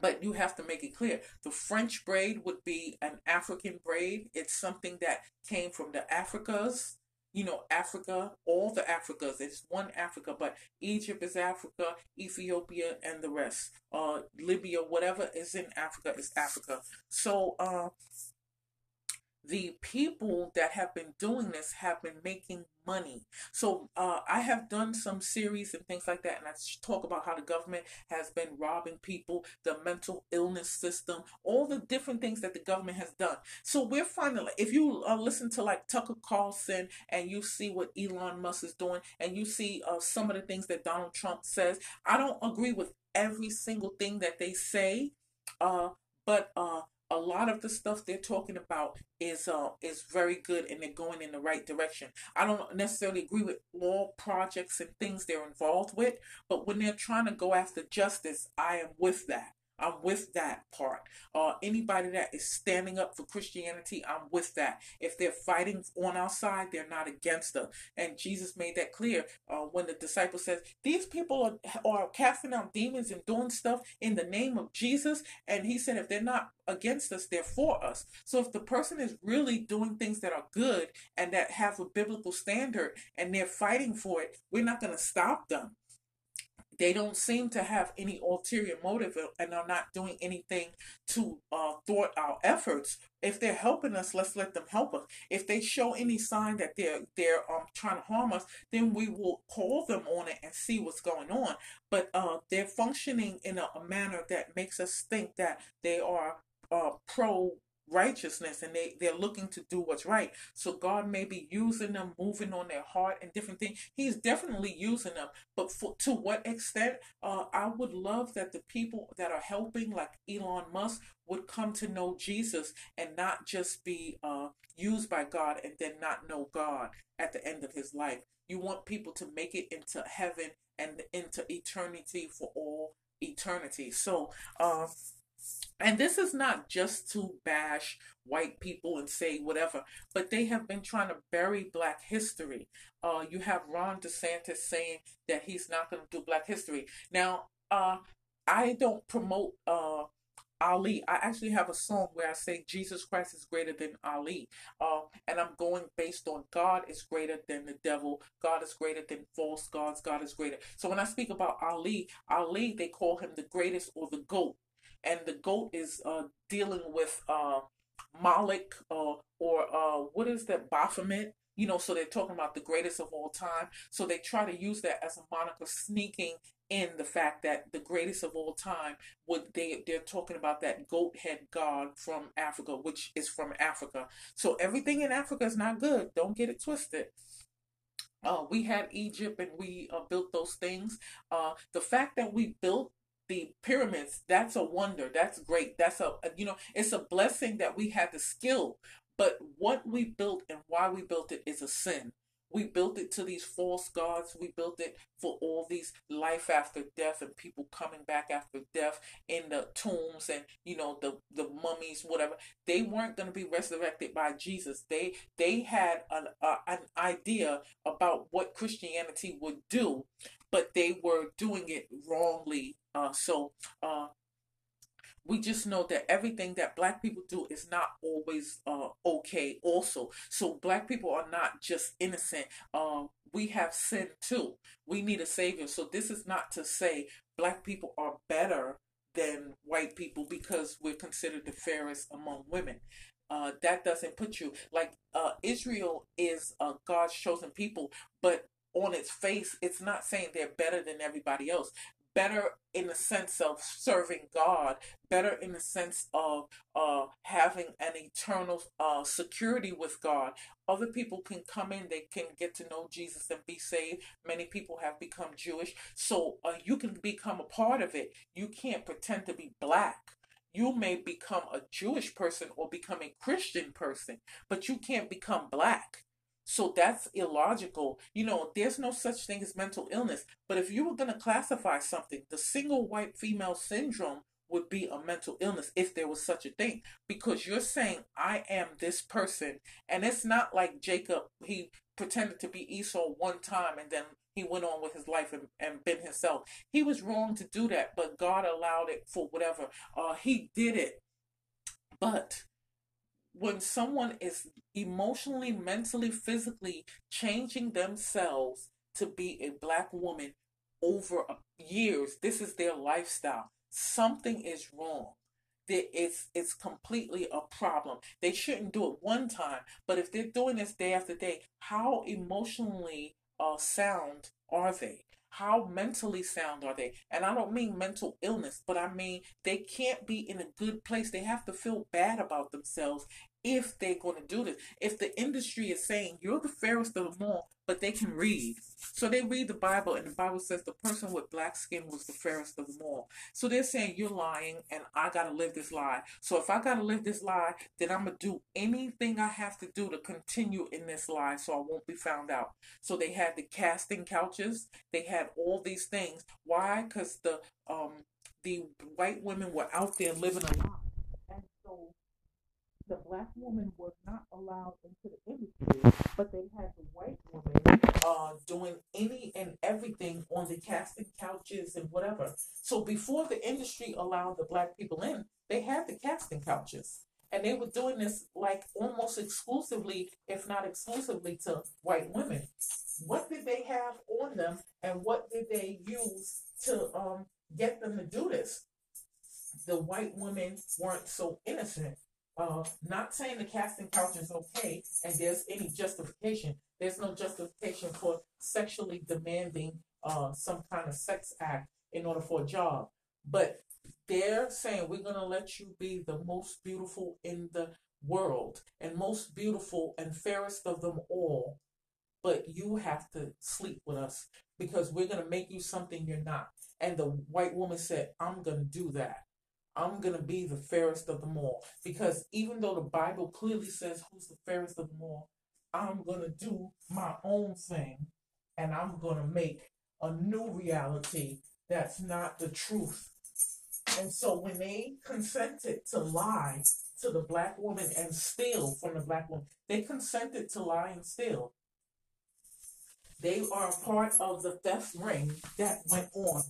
but you have to make it clear. The French braid would be an African braid. It's something that came from the Africas, you know, Africa, all the Africas. It's one Africa, but Egypt is Africa, Ethiopia, and the rest. Uh, Libya, whatever is in Africa is Africa. So, uh, the people that have been doing this have been making money. So uh, I have done some series and things like that, and I talk about how the government has been robbing people, the mental illness system, all the different things that the government has done. So we're finding, if you uh, listen to like Tucker Carlson and you see what Elon Musk is doing, and you see uh, some of the things that Donald Trump says, I don't agree with every single thing that they say, uh, but uh, a lot of the stuff they're talking about is uh is very good and they're going in the right direction. I don't necessarily agree with all projects and things they're involved with, but when they're trying to go after justice, I am with that. I'm with that part. Uh, anybody that is standing up for Christianity, I'm with that. If they're fighting on our side, they're not against us. And Jesus made that clear uh, when the disciple says, These people are, are casting out demons and doing stuff in the name of Jesus. And he said, If they're not against us, they're for us. So if the person is really doing things that are good and that have a biblical standard and they're fighting for it, we're not going to stop them they don't seem to have any ulterior motive and are not doing anything to uh, thwart our efforts. If they're helping us, let's let them help us. If they show any sign that they're they're um, trying to harm us, then we will call them on it and see what's going on. But uh, they're functioning in a, a manner that makes us think that they are uh, pro righteousness and they, they're looking to do what's right. So God may be using them, moving on their heart and different things. He's definitely using them. But for, to what extent? Uh, I would love that the people that are helping, like Elon Musk, would come to know Jesus and not just be uh, used by God and then not know God at the end of his life. You want people to make it into heaven and into eternity for all eternity. So, uh, and this is not just to bash white people and say whatever, but they have been trying to bury black history. Uh, you have Ron DeSantis saying that he's not going to do black history. Now, uh, I don't promote uh, Ali. I actually have a song where I say Jesus Christ is greater than Ali. Uh, and I'm going based on God is greater than the devil. God is greater than false gods. God is greater. So when I speak about Ali, Ali, they call him the greatest or the GOAT and the goat is uh, dealing with uh, Moloch uh, or uh, what is that Baphomet? You know, so they're talking about the greatest of all time. So they try to use that as a moniker, sneaking in the fact that the greatest of all time would they they're talking about that goat head god from Africa, which is from Africa. So everything in Africa is not good. Don't get it twisted. Uh, we had Egypt and we uh, built those things. Uh, the fact that we built the pyramids that's a wonder that's great that's a you know it's a blessing that we had the skill but what we built and why we built it is a sin we built it to these false gods. We built it for all these life after death and people coming back after death in the tombs and you know the the mummies whatever. They weren't going to be resurrected by jesus. They they had an, an idea about what christianity would do but they were doing it wrongly. Uh, so uh, we just know that everything that black people do is not always uh, okay also. So black people are not just innocent um, we have sin too. We need a savior. So this is not to say black people are better than white people because we're considered the fairest among women. Uh, that doesn't put you like uh, Israel is uh, God's chosen people, but on its face, it's not saying they're better than everybody else. Better in the sense of serving God, better in the sense of uh, having an eternal uh, security with God. Other people can come in, they can get to know Jesus and be saved. Many people have become Jewish, so uh, you can become a part of it. You can't pretend to be black you may become a Jewish person or become a Christian person, but you can't become black. So that's illogical. You know, there's no such thing as mental illness. But if you were going to classify something, the single white female syndrome would be a mental illness if there was such a thing. Because you're saying, I am this person. And it's not like Jacob, he pretended to be Esau one time and then he went on with his life and, and been himself. He was wrong to do that, but God allowed it for whatever. Uh, he did it. But when someone is emotionally, mentally, physically changing themselves to be a black woman over years, this is their lifestyle. Something is wrong. It's it's completely a problem. They shouldn't do it one time, but if they're doing this day after day, how emotionally uh, sound are they? how mentally sound are they? And I don't mean mental illness, but I mean they can't be in a good place. They have to feel bad about themselves if they're going to do this. If the industry is saying you're the fairest of them all, but they can read. So they read the Bible, and the Bible says the person with black skin was the fairest of them all. So they're saying you're lying, and I got to live this lie. So if I got to live this lie, then I'm going to do anything I have to do to continue in this lie so I won't be found out. So they had the casting couches, they had all these things. Why? Because the um the white women were out there living a lie. And so the black woman was not allowed into the industry, but they had the white woman uh, doing any and everything on the casting couches and whatever. So before the industry allowed the black people in, they had the casting couches. And they were doing this like almost exclusively, if not exclusively, to white women. What did they have on them and what did they use to um, get them to do this? The white women weren't so innocent uh, not saying the casting couch is okay and there's any justification. There's no justification for sexually demanding uh, some kind of sex act in order for a job. But they're saying we're going to let you be the most beautiful in the world and most beautiful and fairest of them all. But you have to sleep with us because we're going to make you something you're not. And the white woman said, I'm going to do that. I'm going to be the fairest of them all. Because even though the Bible clearly says who's the fairest of them all, I'm going to do my own thing and I'm going to make a new reality that's not the truth. And so when they consented to lie to the black woman and steal from the black woman, they consented to lie and steal. They are part of the theft ring that went on.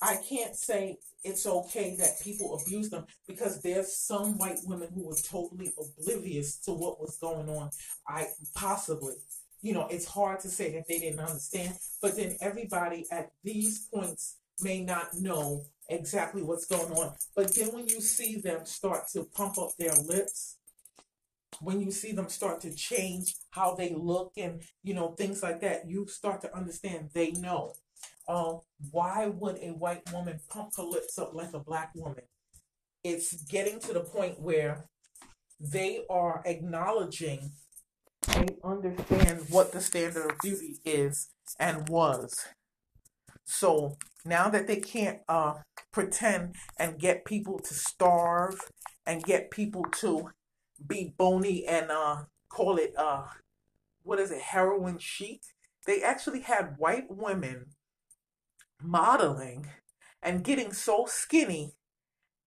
I can't say it's okay that people abuse them because there's some white women who were totally oblivious to what was going on. I possibly, you know, it's hard to say that they didn't understand, but then everybody at these points may not know exactly what's going on. But then when you see them start to pump up their lips, when you see them start to change how they look and you know things like that, you start to understand they know uh, why would a white woman pump her lips up like a black woman? It's getting to the point where they are acknowledging they understand what the standard of beauty is and was. So now that they can't uh, pretend and get people to starve and get people to be bony and uh, call it uh, what is it, heroin chic, they actually had white women modeling and getting so skinny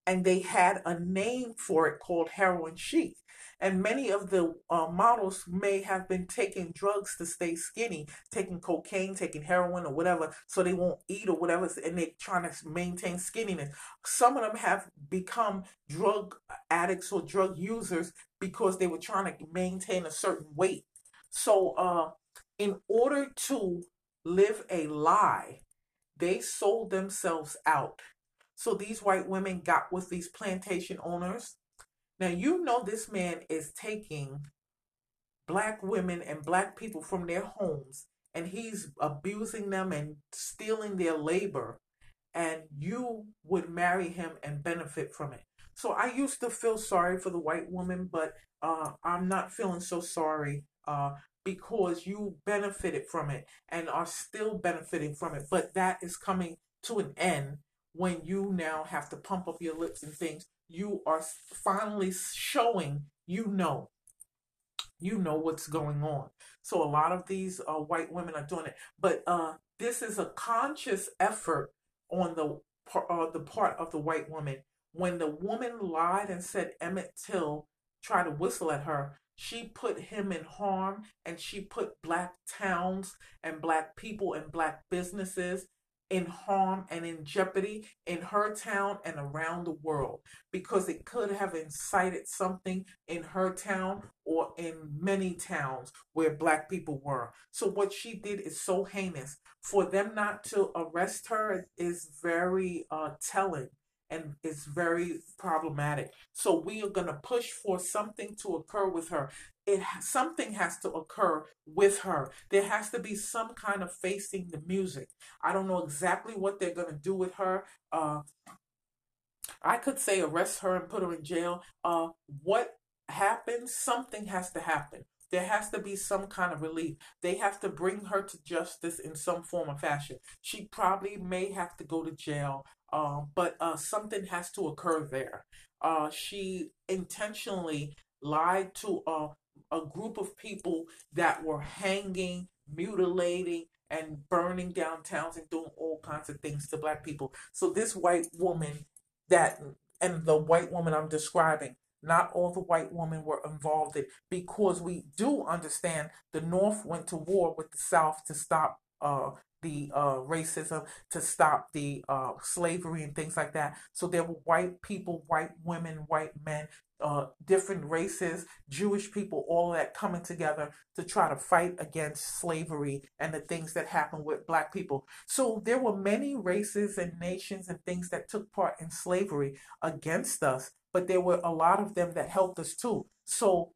and they had a name for it called heroin chic. And many of the uh, models may have been taking drugs to stay skinny taking cocaine taking heroin or whatever so they won't eat or whatever and they're trying to maintain skinniness. Some of them have become drug addicts or drug users because they were trying to maintain a certain weight. So uh, in order to live a lie they sold themselves out. So these white women got with these plantation owners. Now, you know, this man is taking black women and black people from their homes and he's abusing them and stealing their labor. And you would marry him and benefit from it. So I used to feel sorry for the white woman, but uh, I'm not feeling so sorry uh, because you benefited from it and are still benefiting from it. But that is coming to an end when you now have to pump up your lips and things. You are finally showing you know. You know what's going on. So a lot of these uh, white women are doing it, but uh, this is a conscious effort on the uh, the part of the white woman. When the woman lied and said Emmett Till tried to whistle at her, she put him in harm and she put black towns and black people and black businesses in harm and in jeopardy in her town and around the world because it could have incited something in her town or in many towns where black people were. So what she did is so heinous. For them not to arrest her is very uh, telling and it's very problematic. So we are going to push for something to occur with her. It something has to occur with her. There has to be some kind of facing the music. I don't know exactly what they're going to do with her. Uh, I could say arrest her and put her in jail. Uh, what happens? Something has to happen. There has to be some kind of relief. They have to bring her to justice in some form or fashion. She probably may have to go to jail uh, but uh, something has to occur there. Uh, she intentionally lied to a, a group of people that were hanging, mutilating, and burning down towns and doing all kinds of things to black people. So this white woman that and the white woman I'm describing, not all the white women were involved in because we do understand the North went to war with the South to stop uh, the uh, racism, to stop the uh, slavery and things like that. So there were white people, white women, white men, uh, different races, Jewish people, all that coming together to try to fight against slavery and the things that happened with black people. So there were many races and nations and things that took part in slavery against us, but there were a lot of them that helped us too. So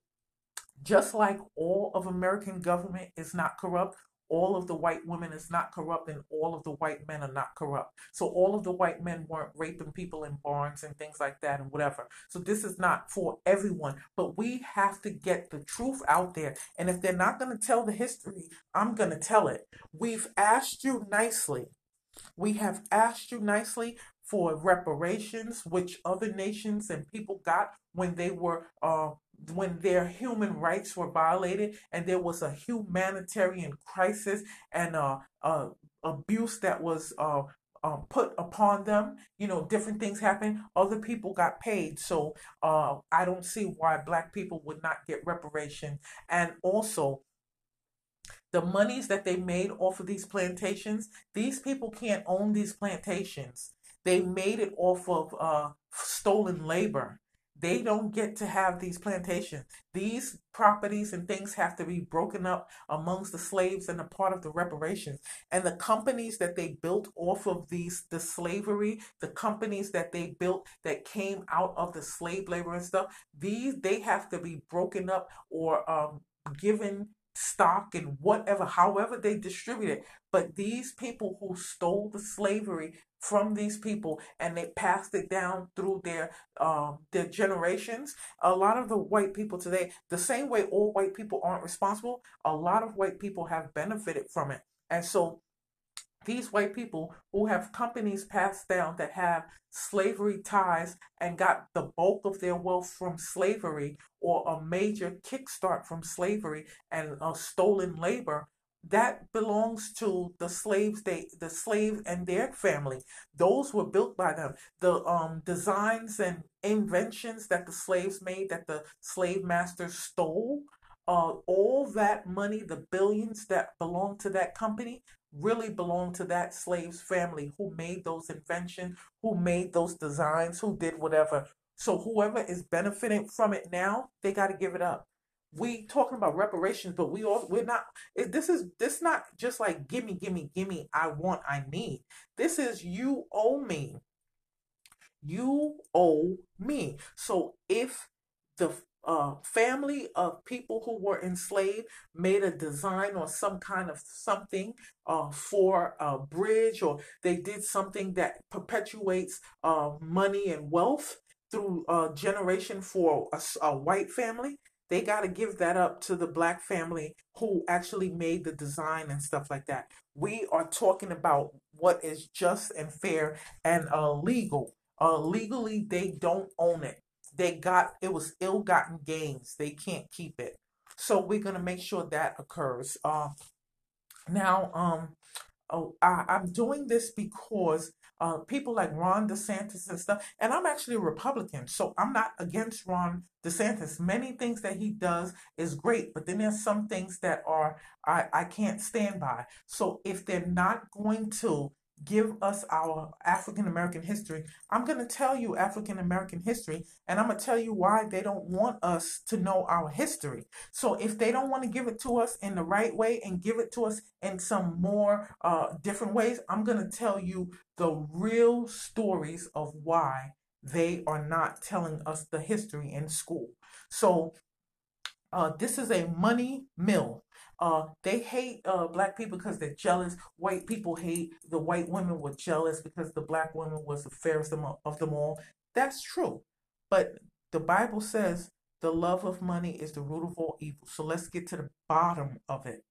just like all of American government is not corrupt, all of the white women is not corrupt and all of the white men are not corrupt. So all of the white men weren't raping people in barns and things like that and whatever. So this is not for everyone, but we have to get the truth out there. And if they're not going to tell the history, I'm going to tell it. We've asked you nicely. We have asked you nicely for reparations, which other nations and people got when they were uh, when their human rights were violated and there was a humanitarian crisis and uh, uh, abuse that was uh, uh, put upon them. You know, different things happen. Other people got paid. So uh, I don't see why black people would not get reparation. And also, the monies that they made off of these plantations, these people can't own these plantations. They made it off of uh, stolen labor. They don't get to have these plantations. These properties and things have to be broken up amongst the slaves and a part of the reparations. And the companies that they built off of these the slavery, the companies that they built that came out of the slave labor and stuff, these they have to be broken up or um, given stock and whatever, however they distribute it. But these people who stole the slavery from these people and they passed it down through their um, their generations. A lot of the white people today, the same way all white people aren't responsible, a lot of white people have benefited from it. And so these white people who have companies passed down that have slavery ties and got the bulk of their wealth from slavery or a major kickstart from slavery and uh, stolen labor that belongs to the slaves they the slave and their family. Those were built by them. The um designs and inventions that the slaves made that the slave masters stole uh all that money the billions that belong to that company really belong to that slave's family who made those inventions who made those designs who did whatever so whoever is benefiting from it now they got to give it up we talking about reparations, but we all we're not. This is this not just like gimme, gimme, gimme. I want, I need. This is you owe me. You owe me. So if the uh, family of people who were enslaved made a design or some kind of something uh, for a bridge, or they did something that perpetuates uh, money and wealth through a uh, generation for a, a white family, they got to give that up to the black family who actually made the design and stuff like that. We are talking about what is just and fair and legal. Uh, legally, they don't own it. They got it was ill-gotten gains. They can't keep it. So we're gonna make sure that occurs. Uh, now, um, oh, I, I'm doing this because uh, people like Ron DeSantis and stuff. And I'm actually a Republican, so I'm not against Ron DeSantis. Many things that he does is great, but then there's some things that are I, I can't stand by. So if they're not going to give us our African American history. I'm going to tell you African American history, and I'm going to tell you why they don't want us to know our history. So if they don't want to give it to us in the right way and give it to us in some more uh, different ways, I'm going to tell you the real stories of why they are not telling us the history in school. So uh, this is a money mill. Uh, they hate uh, black people because they're jealous. White people hate the white women were jealous because the black woman was the fairest of them all. That's true. But the Bible says the love of money is the root of all evil. So let's get to the bottom of it.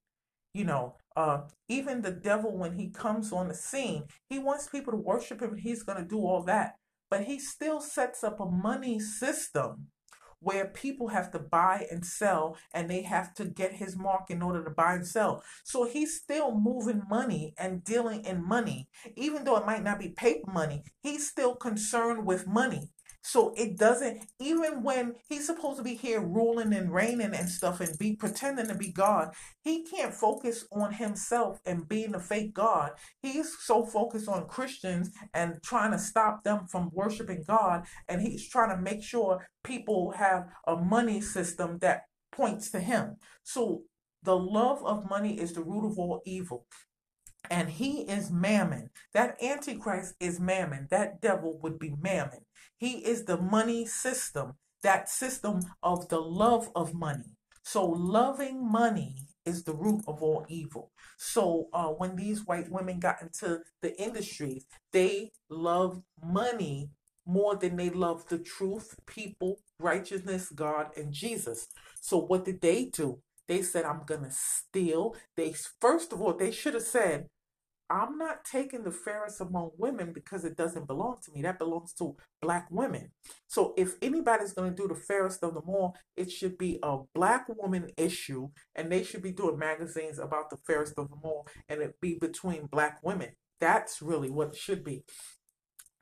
You know, uh, even the devil, when he comes on the scene, he wants people to worship him. He's going to do all that. But he still sets up a money system where people have to buy and sell and they have to get his mark in order to buy and sell. So he's still moving money and dealing in money. Even though it might not be paper money, he's still concerned with money. So it doesn't, even when he's supposed to be here ruling and reigning and stuff and be pretending to be God, he can't focus on himself and being a fake God. He's so focused on Christians and trying to stop them from worshiping God. And he's trying to make sure people have a money system that points to him. So the love of money is the root of all evil and he is mammon. That antichrist is mammon. That devil would be mammon. He is the money system, that system of the love of money. So, loving money is the root of all evil. So, uh, when these white women got into the industry, they loved money more than they loved the truth, people, righteousness, God, and Jesus. So, what did they do? They said, I'm going to steal. They, first of all, they should have said, I'm not taking the fairest among women because it doesn't belong to me. That belongs to black women. So if anybody's going to do the fairest of them all, it should be a black woman issue, and they should be doing magazines about the fairest of them all, and it be between black women. That's really what it should be.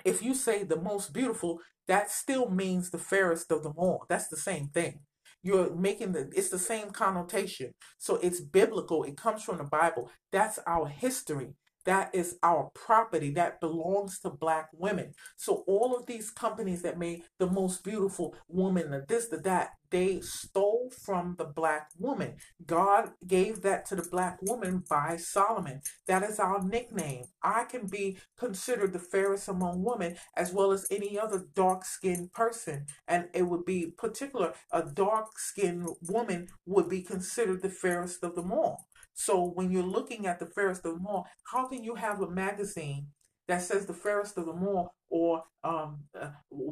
If you say the most beautiful, that still means the fairest of them all. That's the same thing you're making the it's the same connotation so it's biblical it comes from the bible that's our history that is our property that belongs to black women. So all of these companies that made the most beautiful woman, the this, the that, they stole from the black woman. God gave that to the black woman by Solomon. That is our nickname. I can be considered the fairest among women as well as any other dark skinned person. And it would be particular, a dark skinned woman would be considered the fairest of them all. So when you're looking at the fairest of them all, how can you have a magazine that says the fairest of them all or um, uh,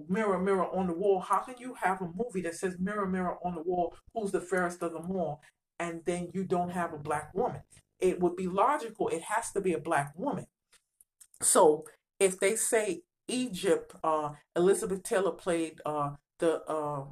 mirror mirror on the wall? How can you have a movie that says mirror mirror on the wall who's the fairest of them all and then you don't have a black woman? It would be logical. It has to be a black woman. So if they say egypt uh, elizabeth taylor played uh, the uh,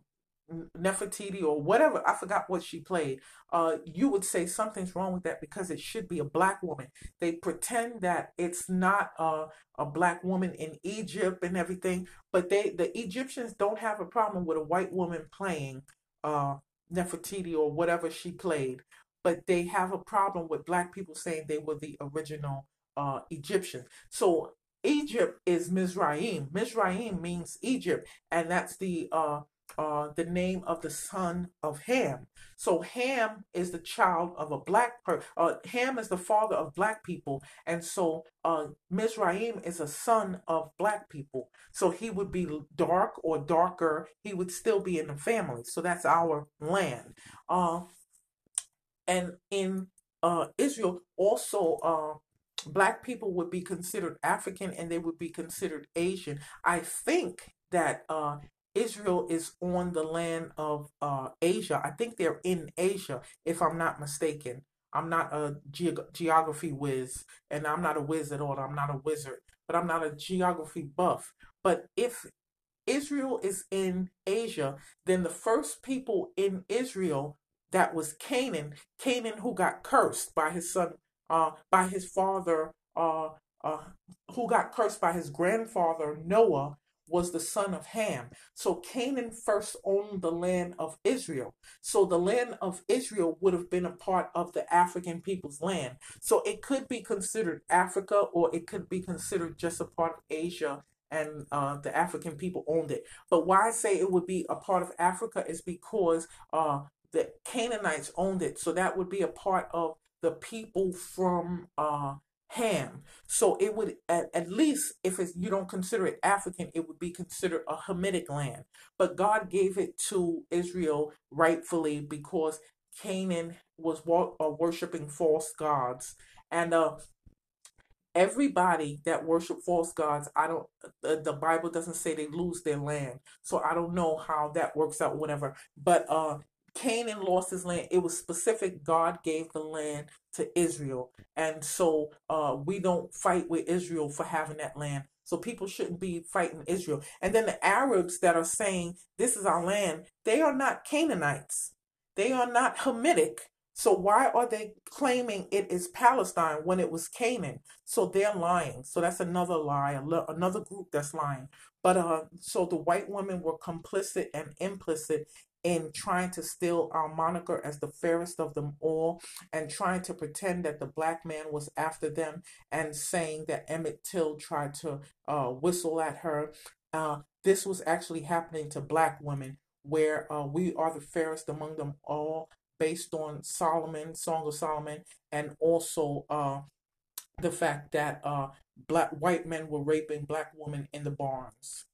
Nefertiti or whatever, I forgot what she played, uh, you would say something's wrong with that because it should be a black woman. They pretend that it's not a, a black woman in Egypt and everything, but they the Egyptians don't have a problem with a white woman playing uh, Nefertiti or whatever she played, but they have a problem with black people saying they were the original uh, Egyptians. So Egypt is Mizraim. Mizraim means Egypt, and that's the uh, uh, the name of the son of Ham. So Ham is the child of a black person. Uh, Ham is the father of black people, and so uh, Mizraim is a son of black people. So he would be dark or darker. He would still be in the family. So that's our land. Uh, and in uh, Israel, also uh, black people would be considered African and they would be considered Asian. I think that uh, Israel is on the land of uh, Asia. I think they're in Asia, if I'm not mistaken. I'm not a ge- geography whiz, and I'm not a whiz at all. I'm not a wizard, but I'm not a geography buff. But if Israel is in Asia, then the first people in Israel that was Canaan, Canaan who got cursed by his son, uh, by his father, uh, uh, who got cursed by his grandfather Noah, was the son of Ham. So Canaan first owned the land of Israel. So the land of Israel would have been a part of the African people's land. So it could be considered Africa or it could be considered just a part of Asia and uh, the African people owned it. But why I say it would be a part of Africa is because uh, the Canaanites owned it. So that would be a part of the people from uh, Ham. So it would at, at least if you don't consider it African, it would be considered a Hamitic land. But God gave it to Israel rightfully because Canaan was uh, worshiping false gods, and uh, everybody that worship false gods, I don't. The, the Bible doesn't say they lose their land, so I don't know how that works out. Whatever, but uh, Canaan lost his land. It was specific. God gave the land to Israel. And so uh, we don't fight with Israel for having that land. So people shouldn't be fighting Israel. And then the Arabs that are saying this is our land, they are not Canaanites. They are not Hamitic. So why are they claiming it is Palestine when it was Canaan? So they're lying. So that's another lie, another group that's lying. But uh, so the white women were complicit and implicit in trying to steal our moniker as the fairest of them all and trying to pretend that the black man was after them and saying that Emmett Till tried to uh, whistle at her. Uh, this was actually happening to black women where uh, we are the fairest among them all based on Solomon, Song of Solomon, and also uh, the fact that uh, black white men were raping black women in the barns.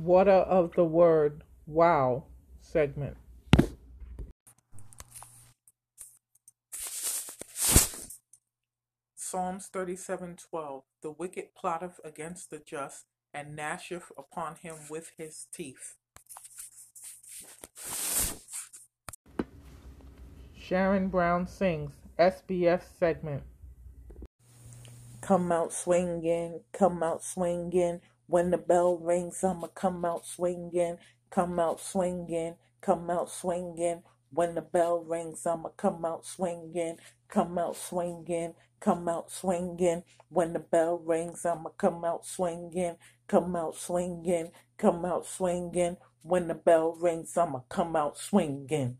Water of the Word Wow segment. Psalms 37:12 The wicked plotteth against the just and gnasheth upon him with his teeth. Sharon Brown sings SBS segment. Come out swinging, come out swinging, when the bell rings, I'ma come out swinging, come out swinging, come out swinging. When the bell rings, I'ma come out swinging, come out swinging, come out swinging. When the bell rings, I'ma come out swinging, come out swinging, come out swinging. When the bell rings, I'ma come out swinging.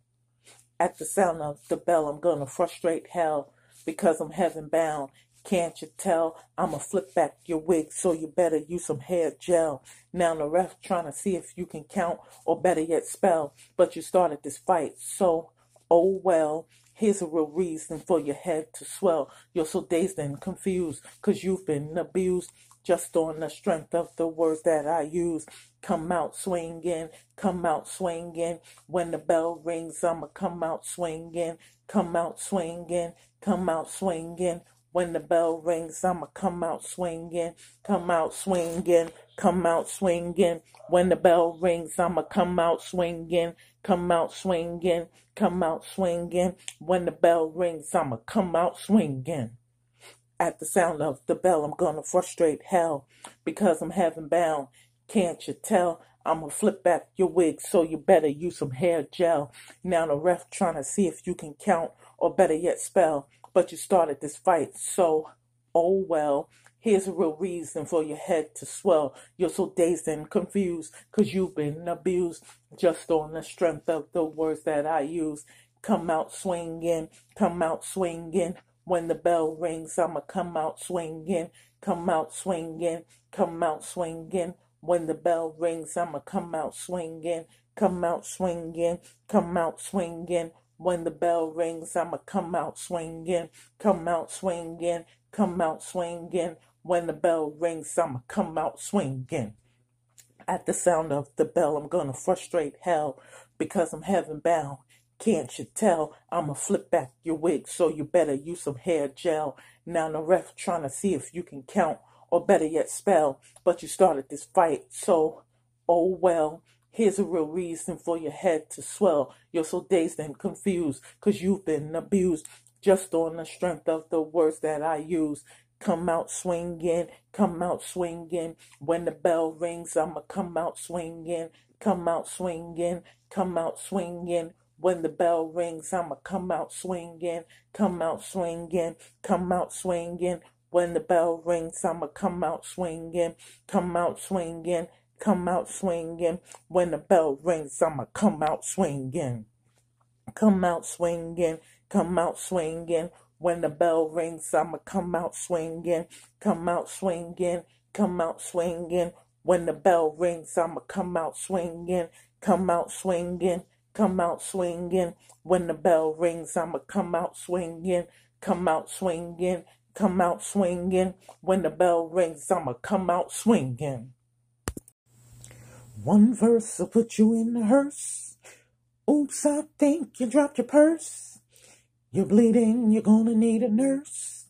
At the sound of the bell, I'm gonna frustrate hell because I'm heaven bound can't you tell? I'ma flip back your wig, so you better use some hair gel. Now the ref trying to see if you can count, or better yet spell. But you started this fight, so oh well. Here's a real reason for your head to swell. You're so dazed and confused, cause you've been abused. Just on the strength of the words that I use. Come out swinging, come out swinging. When the bell rings, I'ma come out swinging, come out swinging, come out swinging. When the bell rings, I'ma come out swinging, come out swinging, come out swinging. When the bell rings, I'ma come out swinging, come out swinging, come out swinging. When the bell rings, I'ma come out swinging. At the sound of the bell, I'm gonna frustrate hell because I'm heaven bound. Can't you tell? I'ma flip back your wig, so you better use some hair gel. Now the ref trying to see if you can count, or better yet spell but you started this fight. So, oh well, here's a real reason for your head to swell. You're so dazed and confused because you've been abused just on the strength of the words that I use. Come out swinging, come out swinging. When the bell rings, I'ma come out swinging, come out swinging, come out swinging. When the bell rings, I'ma come out swinging, come out swinging, come out swinging. When the bell rings, I'ma come out swinging, come out swinging, come out swinging. When the bell rings, I'ma come out swinging. At the sound of the bell, I'm gonna frustrate hell because I'm heaven bound. Can't you tell? I'ma flip back your wig, so you better use some hair gel. Now the ref trying to see if you can count, or better yet spell. But you started this fight, so oh well. Here's a real reason for your head to swell. You're so dazed and confused because you've been abused just on the strength of the words that I use. Come out swinging, come out swinging. When the bell rings, I'ma come out swinging, come out swinging, come out swinging. When the bell rings, I'ma come out swinging, come out swinging, come out swinging. When the bell rings, I'ma come out swinging, come out swinging, come out swinging. When the bell rings, I'ma come out swinging. Come out swinging, come out swinging. When the bell rings, I'ma come out swinging, come out swinging, come out swinging. When the bell rings, I'ma come out swinging, come out swinging, come out swinging. When the bell rings, I'ma come out swinging, come out swinging, come out swinging. When the bell rings, I'ma come out swinging. One verse will put you in the hearse. Oops, I think you dropped your purse. You're bleeding, you're gonna need a nurse.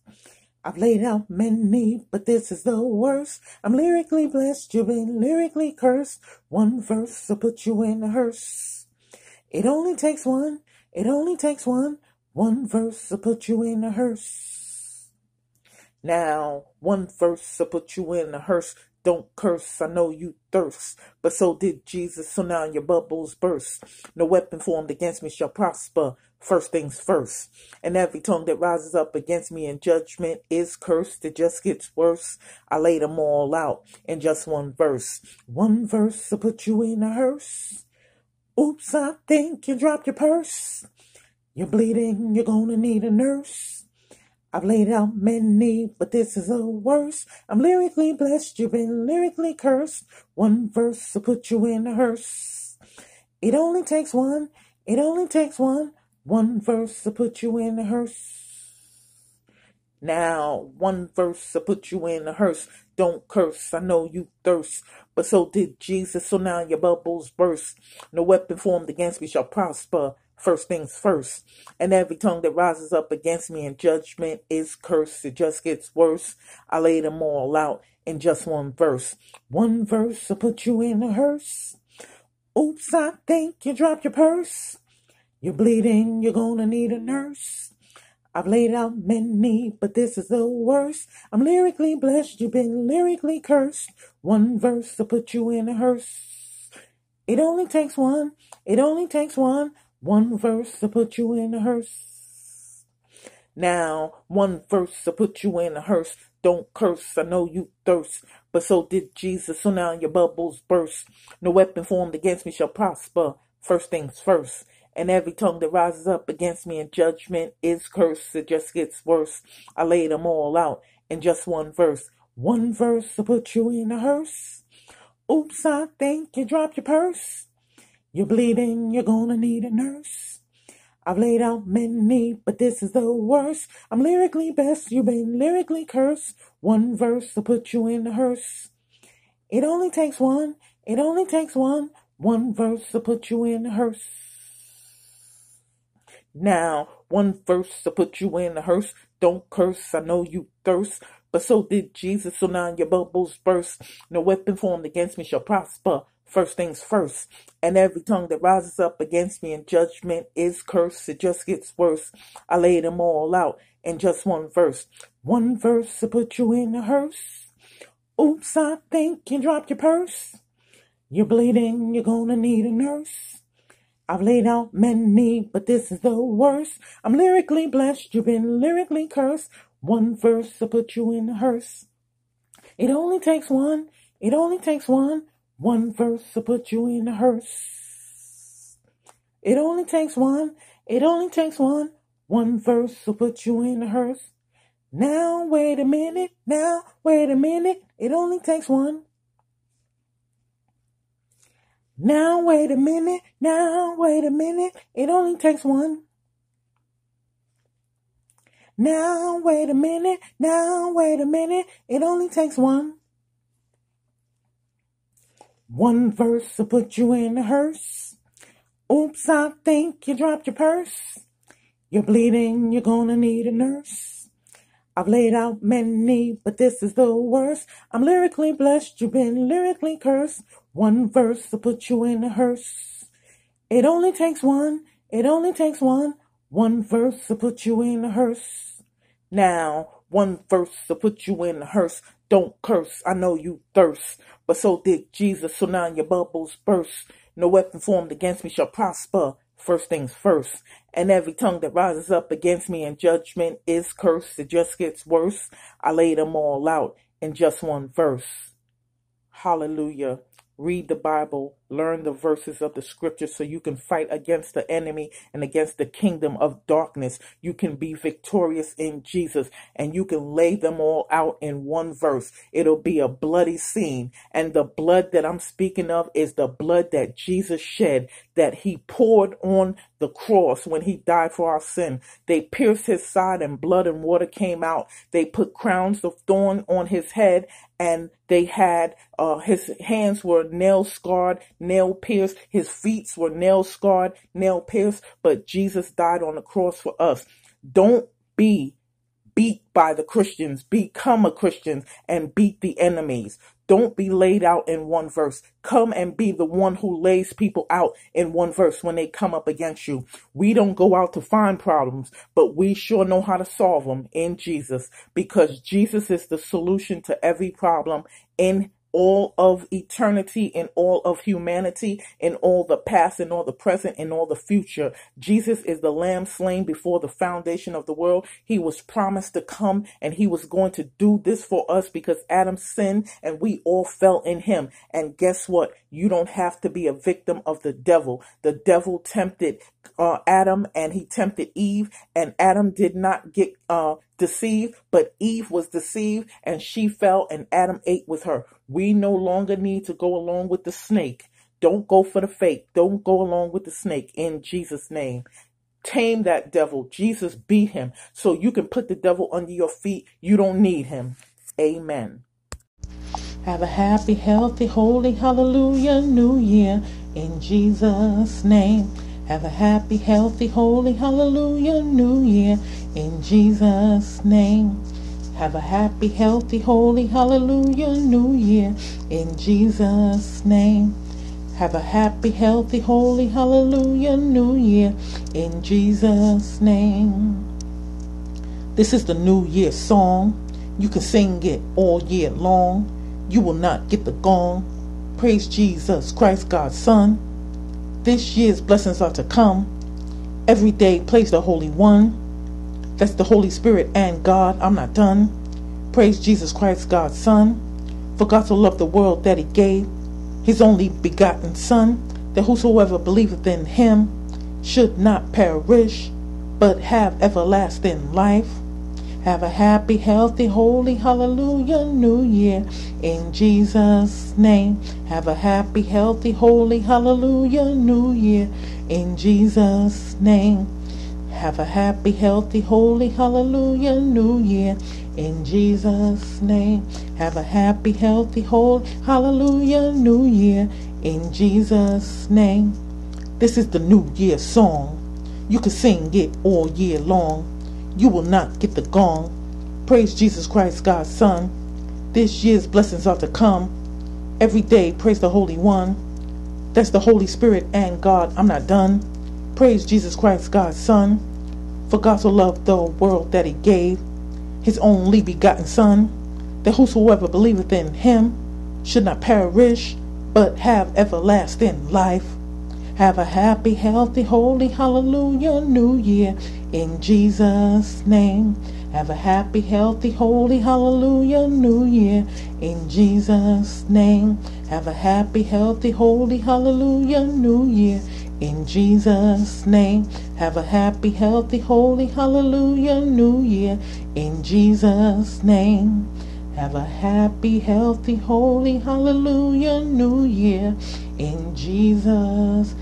I've laid out many, but this is the worst. I'm lyrically blessed, you've been lyrically cursed. One verse will put you in a hearse. It only takes one, it only takes one. One verse will put you in a hearse. Now, one verse will put you in a hearse. Don't curse, I know you thirst. But so did Jesus, so now your bubbles burst. No weapon formed against me shall prosper. First things first. And every tongue that rises up against me in judgment is cursed. It just gets worse. I laid them all out in just one verse. One verse will put you in a hearse. Oops, I think you dropped your purse. You're bleeding, you're gonna need a nurse. I've laid out many, but this is the worst. I'm lyrically blessed, you've been lyrically cursed. One verse will put you in a hearse. It only takes one, it only takes one. One verse will put you in a hearse. Now, one verse will put you in a hearse. Don't curse, I know you thirst. But so did Jesus, so now your bubbles burst. No weapon formed against me shall prosper. First things first. And every tongue that rises up against me in judgment is cursed. It just gets worse. I lay them all out in just one verse. One verse will put you in a hearse. Oops, I think you dropped your purse. You're bleeding, you're gonna need a nurse. I've laid out many, but this is the worst. I'm lyrically blessed, you've been lyrically cursed. One verse will put you in a hearse. It only takes one, it only takes one. One verse to put you in a hearse. Now, one verse to put you in a hearse. Don't curse, I know you thirst. But so did Jesus, so now your bubbles burst. No weapon formed against me shall prosper. First things first. And every tongue that rises up against me in judgment is cursed. It just gets worse. I laid them all out in just one verse. One verse to put you in a hearse. Oops, I think you dropped your purse. You're bleeding, you're gonna need a nurse. I've laid out many, but this is the worst. I'm lyrically best, you've been lyrically cursed. One verse will put you in a hearse. It only takes one, it only takes one. One verse will put you in a hearse. Now, one verse to put you in a hearse. Don't curse, I know you thirst. But so did Jesus, so now your bubbles burst. No weapon formed against me shall prosper. First things first. And every tongue that rises up against me in judgment is cursed. It just gets worse. I lay them all out in just one verse. One verse to put you in a hearse. Oops, I think you dropped your purse. You're bleeding, you're gonna need a nurse. I've laid out many, but this is the worst. I'm lyrically blessed, you've been lyrically cursed. One verse to put you in a hearse. It only takes one, it only takes one. One verse to put you in a hearse. It only takes one. It only takes one. One verse to put you in a hearse. Now, wait a minute. Now, wait a minute. It only takes one. Now, wait a minute. Now, wait a minute. It only takes one. Now, wait a minute. Now, wait a minute. It only takes one. One verse will put you in a hearse. Oops, I think you dropped your purse. You're bleeding, you're gonna need a nurse. I've laid out many, but this is the worst. I'm lyrically blessed, you've been lyrically cursed. One verse will put you in a hearse. It only takes one, it only takes one. One verse will put you in a hearse. Now, one verse will put you in a hearse. Don't curse, I know you thirst. But so did Jesus, so now your bubbles burst. No weapon formed against me shall prosper. First things first. And every tongue that rises up against me in judgment is cursed. It just gets worse. I laid them all out in just one verse. Hallelujah. Read the Bible, learn the verses of the scripture so you can fight against the enemy and against the kingdom of darkness. You can be victorious in Jesus and you can lay them all out in one verse. It'll be a bloody scene. And the blood that I'm speaking of is the blood that Jesus shed, that he poured on the cross when he died for our sin. They pierced his side and blood and water came out. They put crowns of thorn on his head and they had uh, his hands were nail scarred, nail pierced, his feet were nail scarred, nail pierced, but Jesus died on the cross for us. Don't be beat by the Christians. Become a Christian and beat the enemies. Don't be laid out in one verse. Come and be the one who lays people out in one verse when they come up against you. We don't go out to find problems, but we sure know how to solve them in Jesus because Jesus is the solution to every problem in all of eternity in all of humanity in all the past and all the present and all the future. Jesus is the lamb slain before the foundation of the world. He was promised to come and he was going to do this for us because Adam sinned and we all fell in him. And guess what? You don't have to be a victim of the devil. The devil tempted uh, Adam and he tempted Eve and Adam did not get uh, deceived, but Eve was deceived and she fell and Adam ate with her. We no longer need to go along with the snake. Don't go for the fake. Don't go along with the snake in Jesus' name. Tame that devil. Jesus beat him. So you can put the devil under your feet. You don't need him. Amen. Have a happy, healthy, holy, hallelujah, new year in Jesus' name. Have a happy, healthy, holy, hallelujah, new year in Jesus' name. Have a happy, healthy, holy, hallelujah, new year in Jesus' name. Have a happy, healthy, holy, hallelujah, new year in Jesus' name. This is the New Year song. You can sing it all year long. You will not get the gong. Praise Jesus Christ, God's Son. This year's blessings are to come. Every day, praise the Holy One. That's the Holy Spirit and God. I'm not done. Praise Jesus Christ, God's Son. For God so loved the world that He gave His only begotten Son, that whosoever believeth in Him should not perish, but have everlasting life. Have a happy, healthy, holy, hallelujah, new year in Jesus' name. Have a happy, healthy, holy, hallelujah, new year in Jesus' name. Have a happy, healthy, holy, hallelujah, new year in Jesus' name. Have a happy, healthy, holy, hallelujah, new year in Jesus' name. This is the New Year song. You can sing it all year long you will not get the gong. Praise Jesus Christ, God's Son. This year's blessings are to come. Every day, praise the Holy One. That's the Holy Spirit and God. I'm not done. Praise Jesus Christ, God's Son. For God so loved the world that he gave his only begotten Son, that whosoever believeth in him should not perish, but have everlasting life. Have a happy, healthy, holy, hallelujah, new year in Jesus' name. Have a happy, healthy, holy, hallelujah, new year in Jesus' name. Have a happy, healthy, holy, hallelujah, new year in Jesus' name. Have a happy, healthy, holy, hallelujah, new year in Jesus' name. Have a happy, healthy, holy, hallelujah, new year in Jesus'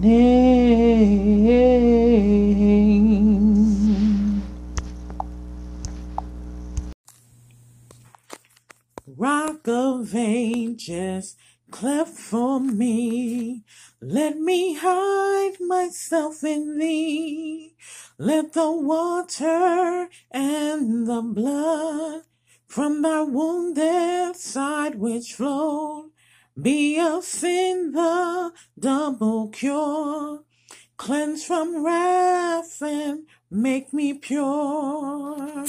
name. Rock of ages, cleft for me. Let me hide myself in thee. Let the water and the blood from thy wounded side which flowed be us in the double cure. Cleanse from wrath and make me pure.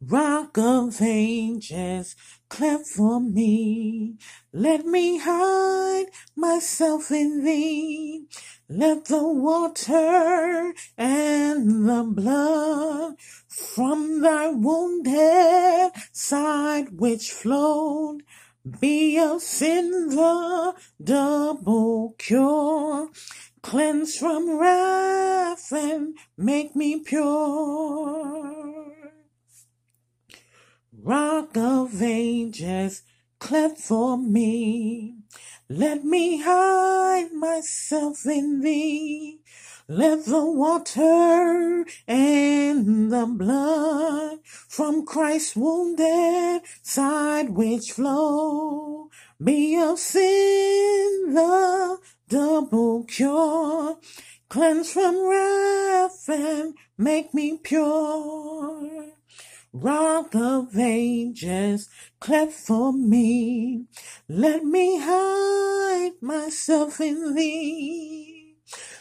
Rock of ages, cleft for me. Let me hide myself in thee. Let the water and the blood from thy wounded side which flowed be a in the double cure. Cleanse from wrath and make me pure. Rock of ages, cleft for me. Let me hide myself in thee. Let the water and the blood from Christ's wounded side which flow be of sin the double cure. Cleanse from wrath and make me pure. Rock of ages, cleft for me. Let me hide myself in thee.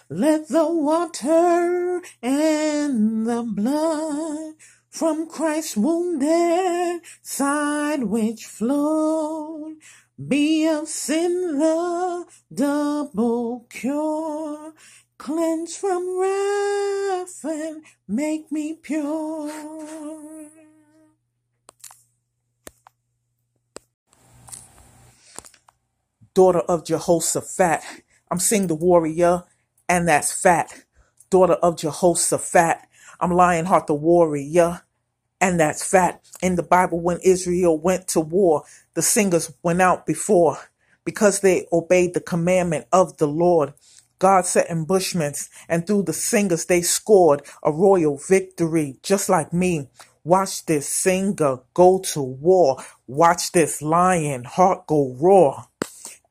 Let the water and the blood from Christ's wounded side which flowed be of sin the double cure. Cleanse from wrath and make me pure. daughter of Jehoshaphat. I'm seeing the warrior, and that's fat. Daughter of Jehoshaphat. I'm Lionheart the warrior, and that's fat. In the Bible, when Israel went to war, the singers went out before because they obeyed the commandment of the Lord. God set ambushments, and through the singers, they scored a royal victory, just like me. Watch this singer go to war. Watch this lion heart go roar.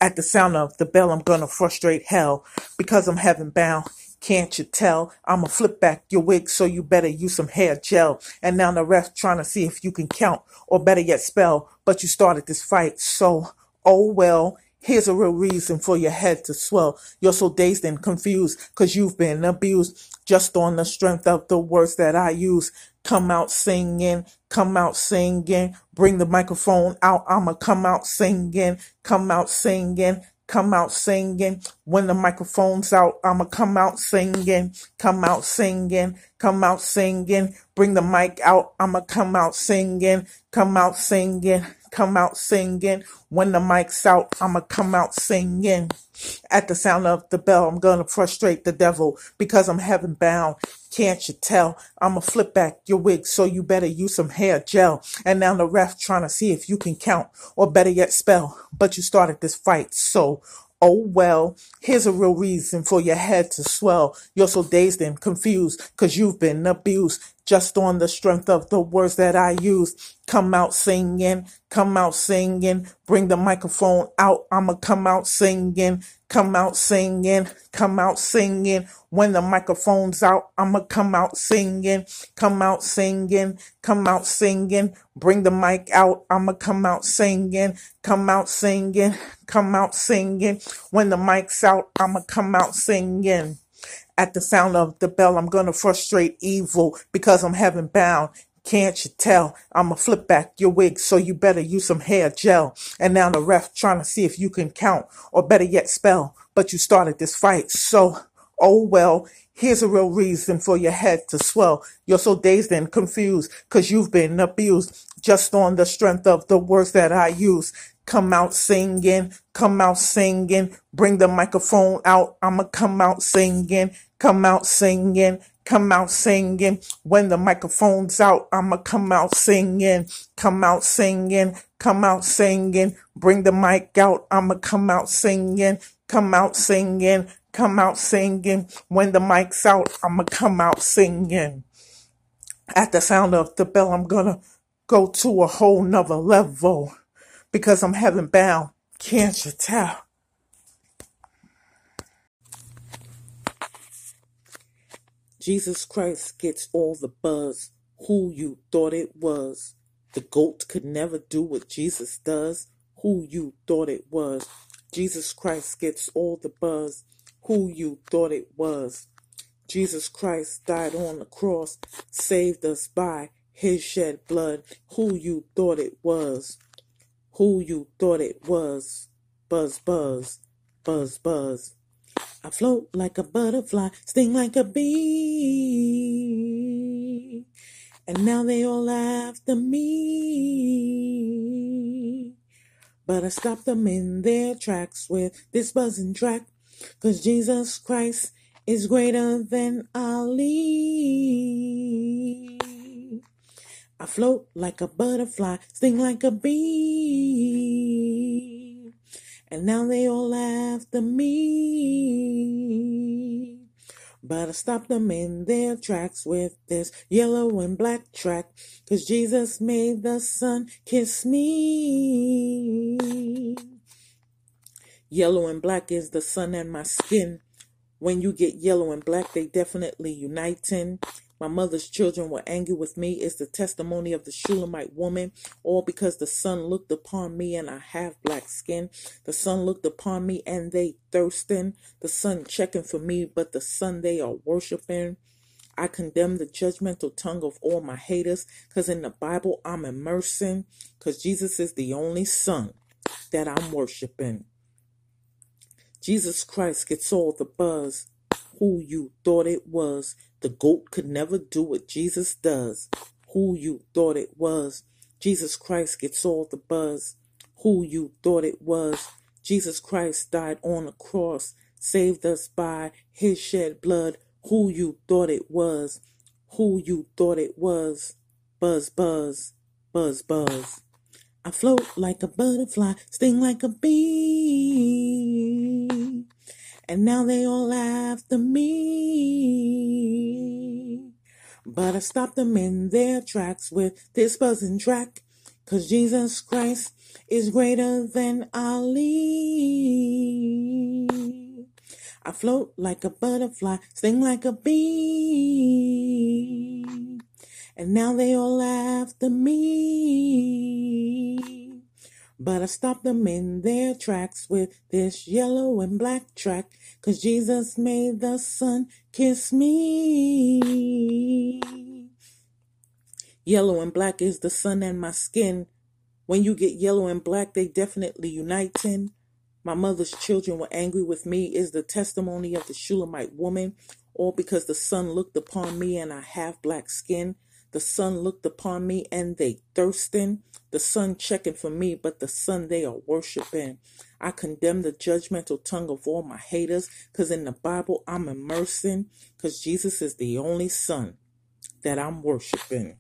At the sound of the bell, I'm gonna frustrate hell because I'm heaven bound. Can't you tell? I'ma flip back your wig, so you better use some hair gel. And now the ref trying to see if you can count, or better yet spell. But you started this fight, so oh well. Here's a real reason for your head to swell. You're so dazed and confused because you've been abused just on the strength of the words that I use. Come out singing, come out singing, bring the microphone out. I'ma come out singing, come out singing, come out singing. When the microphone's out, I'ma come out singing, come out singing, come out singing. Bring the mic out, I'ma come out singing, come out singing, come out singing. When the mic's out, I'ma come out singing. At the sound of the bell, I'm gonna frustrate the devil because I'm heaven bound. Can't you tell? I'ma flip back your wig, so you better use some hair gel. And now the ref trying to see if you can count, or better yet spell. But you started this fight, so Oh well, here's a real reason for your head to swell. You're so dazed and confused because you've been abused just on the strength of the words that I use. Come out singing, come out singing, bring the microphone out. I'ma come out singing, come out singing, come out singing. When the microphone's out, I'ma come out singing, come out singing, come out singing. Bring the mic out, I'ma come out singing, come out singing, come out singing. When the mic's out, I'ma come out singing. At the sound of the bell, I'm gonna frustrate evil because I'm heaven bound. Can't you tell? I'ma flip back your wig, so you better use some hair gel. And now the ref trying to see if you can count, or better yet spell. But you started this fight, so oh well. Here's a real reason for your head to swell. You're so dazed and confused because you've been abused just on the strength of the words that I use. Come out singing, come out singing, bring the microphone out. I'ma come out singing, come out singing, come out singing. When the microphone's out, I'ma come out singing, come out singing, come out singing. Bring the mic out, I'ma come out singing, come out singing, come out singing. When the mic's out, I'ma come out singing. At the sound of the bell, I'm gonna go to a whole nother level because I'm heaven bound. Can't you tell? Jesus Christ gets all the buzz. Who you thought it was. The goat could never do what Jesus does. Who you thought it was. Jesus Christ gets all the buzz. Who you thought it was. Jesus Christ died on the cross, saved us by his shed blood. Who you thought it was. Who you thought it was. Buzz, buzz, buzz, buzz. I float like a butterfly, sting like a bee. And now they all after me. But I stopped them in their tracks with this buzzing track. Cause Jesus Christ is greater than Ali. I float like a butterfly, sting like a bee. And now they all after me. But I stopped them in their tracks with this yellow and black track. Cause Jesus made the sun kiss me. Yellow and black is the sun and my skin. When you get yellow and black, they definitely uniting. My mother's children were angry with me is the testimony of the Shulamite woman, all because the sun looked upon me and I have black skin. The sun looked upon me and they thirsting. The sun checking for me, but the sun they are worshiping. I condemn the judgmental tongue of all my haters because in the Bible I'm immersing because Jesus is the only son that I'm worshiping. Jesus Christ gets all the buzz. Who you thought it was. The goat could never do what Jesus does. Who you thought it was. Jesus Christ gets all the buzz. Who you thought it was. Jesus Christ died on the cross, saved us by his shed blood who you thought it was, who you thought it was. Buzz, buzz, buzz, buzz. I float like a butterfly, sting like a bee. And now they all after me. But I stopped them in their tracks with this buzzing track. Cause Jesus Christ is greater than Ali. I float like a butterfly, sting like a bee. And now they all after me. But I stopped them in their tracks with this yellow and black track. Cause Jesus made the sun kiss me. Yellow and black is the sun and my skin. When you get yellow and black, they definitely uniting. My mother's children were angry with me is the testimony of the Shulamite woman, all because the sun looked upon me and I have black skin. The sun looked upon me and they thirsting. The sun checking for me, but the sun they are worshiping. I condemn the judgmental tongue of all my haters, because in the Bible I'm immersing, because Jesus is the only son that I'm worshiping.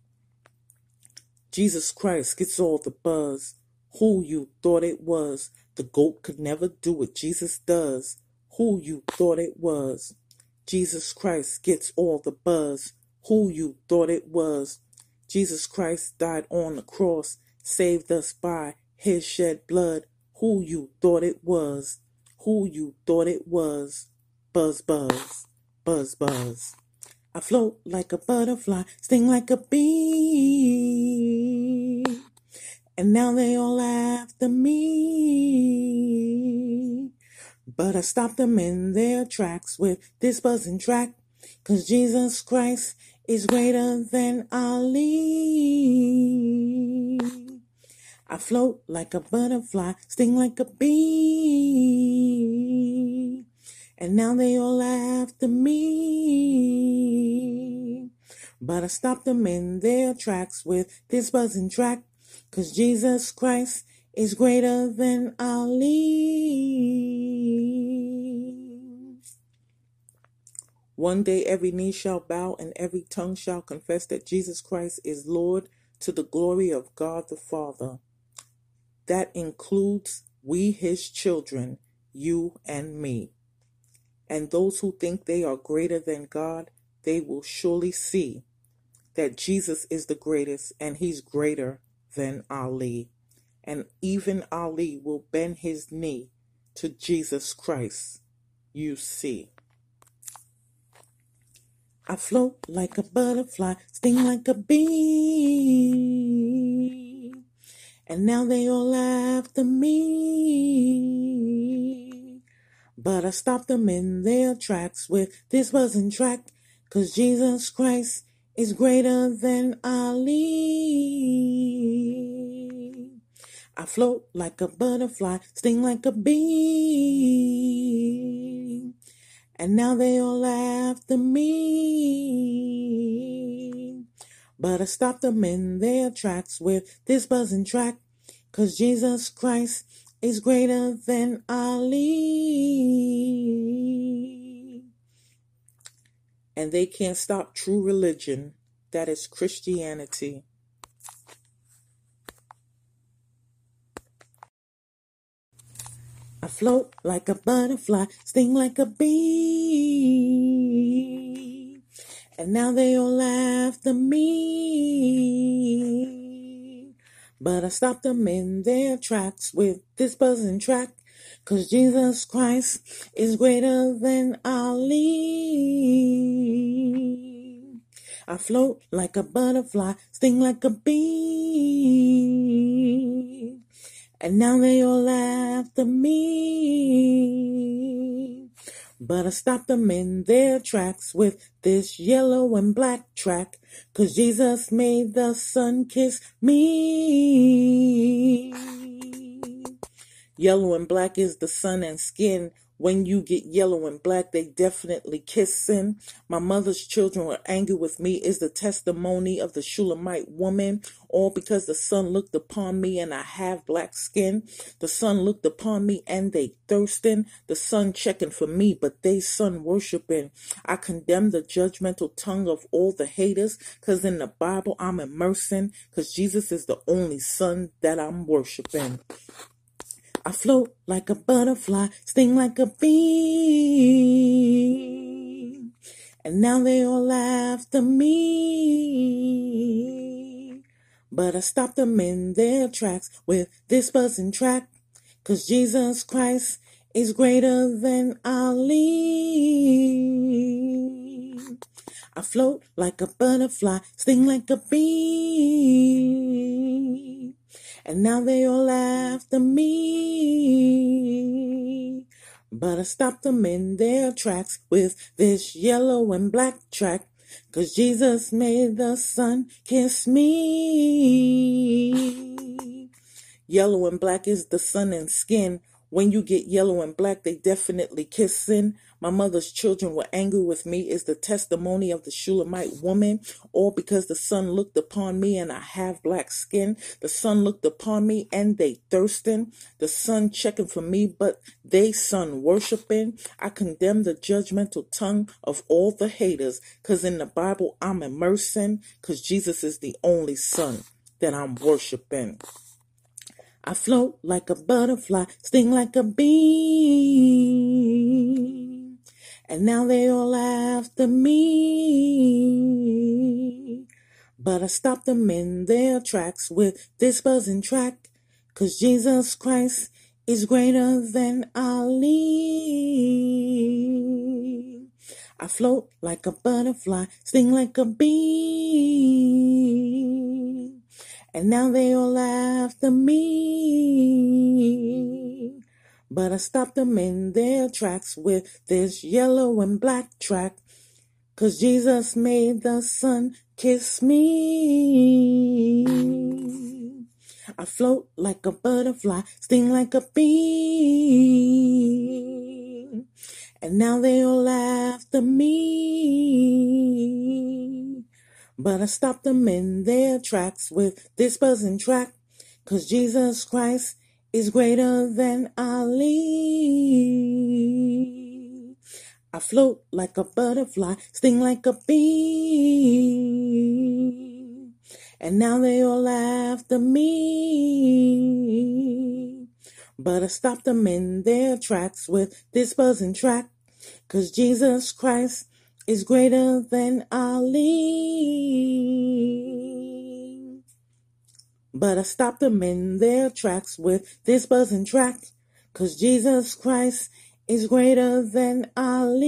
Jesus Christ gets all the buzz. Who you thought it was. The goat could never do what Jesus does. Who you thought it was. Jesus Christ gets all the buzz. Who you thought it was. Jesus Christ died on the cross, saved us by his shed blood. Who you thought it was. Who you thought it was. Buzz, buzz, buzz, buzz. I float like a butterfly, sting like a bee. And now they all after me. But I stopped them in their tracks with this buzzing track. Cause Jesus Christ is greater than Ali. I float like a butterfly, sting like a bee. And now they all after me. But I stopped them in their tracks with this buzzing track. Cause Jesus Christ is greater than Ali. One day every knee shall bow and every tongue shall confess that Jesus Christ is Lord to the glory of God the Father. That includes we, his children, you and me. And those who think they are greater than God, they will surely see that Jesus is the greatest and he's greater than Ali. And even Ali will bend his knee to Jesus Christ. You see. I float like a butterfly, sting like a bee. And now they all after me. But I stopped them in their tracks with this buzzing track. Cause Jesus Christ is greater than Ali. I float like a butterfly, sting like a bee. And now they all after me. But I stopped them in their tracks with this buzzing track. Cause Jesus Christ is greater than Ali. And they can't stop true religion. That is Christianity. I float like a butterfly, sting like a bee. And now they all laugh after me. But I stopped them in their tracks with this buzzing track. Cause Jesus Christ is greater than Ali. I float like a butterfly, sting like a bee. And now they all after me. But I stopped them in their tracks with this yellow and black track. Cause Jesus made the sun kiss me. Yellow and black is the sun and skin. When you get yellow and black, they definitely kissing. My mother's children were angry with me is the testimony of the Shulamite woman. All because the sun looked upon me and I have black skin. The sun looked upon me and they thirsting. The sun checking for me, but they sun worshiping. I condemn the judgmental tongue of all the haters. Cause in the Bible I'm immersing. Cause Jesus is the only son that I'm worshiping. I float like a butterfly, sting like a bee. And now they all laugh after me. But I stopped them in their tracks with this buzzing track. Cause Jesus Christ is greater than Ali. I float like a butterfly, sting like a bee. And now they all after me. But I stopped them in their tracks with this yellow and black track. Cause Jesus made the sun kiss me. Yellow and black is the sun and skin. When you get yellow and black, they definitely kissing. My mother's children were angry with me is the testimony of the Shulamite woman, all because the sun looked upon me and I have black skin. The sun looked upon me and they thirsting. The sun checking for me, but they sun worshiping. I condemn the judgmental tongue of all the haters, cause in the Bible I'm immersing, cause Jesus is the only son that I'm worshiping. I float like a butterfly, sting like a bee. And now they all after me. But I stopped them in their tracks with this buzzing track. Cause Jesus Christ is greater than Ali. I float like a butterfly, sting like a bee. And now they all after me. But I stopped them in their tracks with this yellow and black track. Cause Jesus made the sun kiss me. I float like a butterfly, sting like a bee. And now they all after me. But I stopped them in their tracks with this buzzing track. Cause Jesus Christ is greater than Ali. I float like a butterfly, sting like a bee. And now they all after me. But I stopped them in their tracks with this buzzing track. Cause Jesus Christ is greater than Ali. But I stopped them in their tracks with this buzzing track. Cause Jesus Christ is greater than Ali.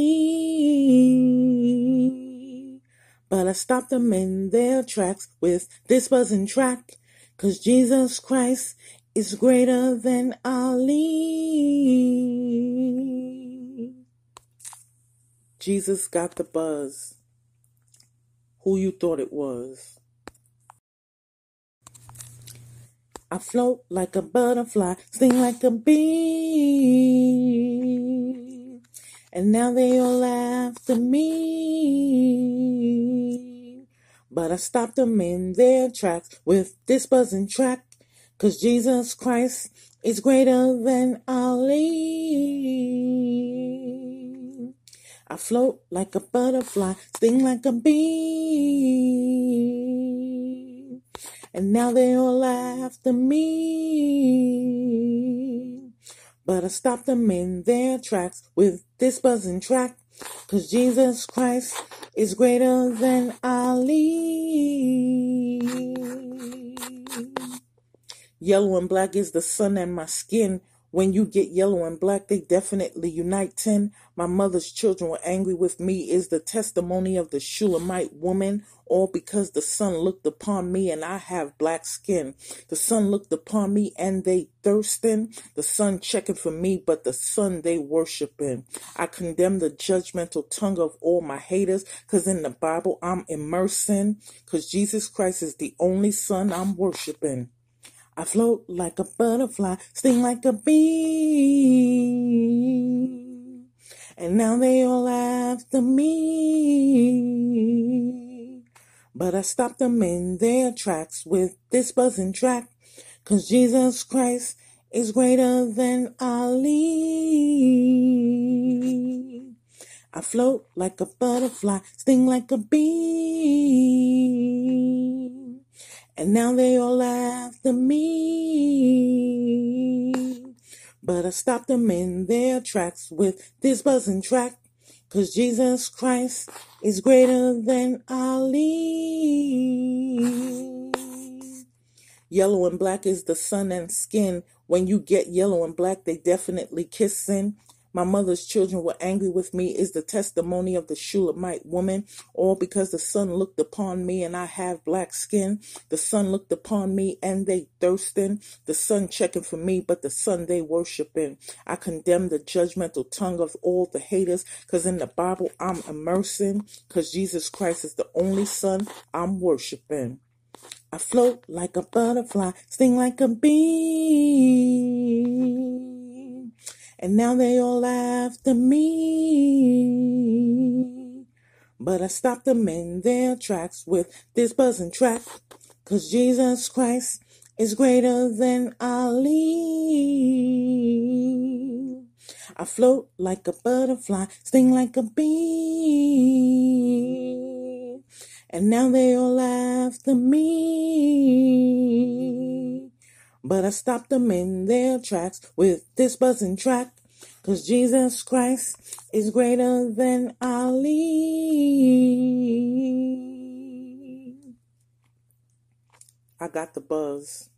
But I stopped them in their tracks with this buzzing track. Cause Jesus Christ is greater than Ali. Jesus got the buzz. Who you thought it was? I float like a butterfly, sting like a bee. And now they all after me. But I stopped them in their tracks with this buzzing track. Cause Jesus Christ is greater than Ali. I float like a butterfly, sting like a bee. And now they all after me. But I stopped them in their tracks with this buzzing track. Cause Jesus Christ is greater than Ali. Yellow and black is the sun and my skin. When you get yellow and black, they definitely unite. 10. My mother's children were angry with me is the testimony of the Shulamite woman, all because the sun looked upon me and I have black skin. The sun looked upon me and they thirsting. The sun checking for me, but the sun they worshiping. I condemn the judgmental tongue of all my haters, cause in the Bible I'm immersing, cause Jesus Christ is the only son I'm worshiping. I float like a butterfly, sting like a bee. And now they all after me. But I stopped them in their tracks with this buzzing track. Cause Jesus Christ is greater than Ali. I float like a butterfly, sting like a bee. And now they all after me. But I stopped them in their tracks with this buzzing track. Cause Jesus Christ is greater than Ali. Yellow and black is the sun and skin. When you get yellow and black, they definitely kissing. My mother's children were angry with me is the testimony of the Shulamite woman, all because the sun looked upon me and I have black skin. The sun looked upon me and they thirsting. The sun checking for me, but the sun they worshiping. I condemn the judgmental tongue of all the haters, cause in the Bible I'm immersing, cause Jesus Christ is the only son I'm worshiping. I float like a butterfly, sting like a bee. And now they all after me. But I stopped them in their tracks with this buzzing track. Cause Jesus Christ is greater than Ali. I float like a butterfly, sting like a bee. And now they all after me. But I stopped them in their tracks with this buzzing track. Cause Jesus Christ is greater than Ali. I got the buzz.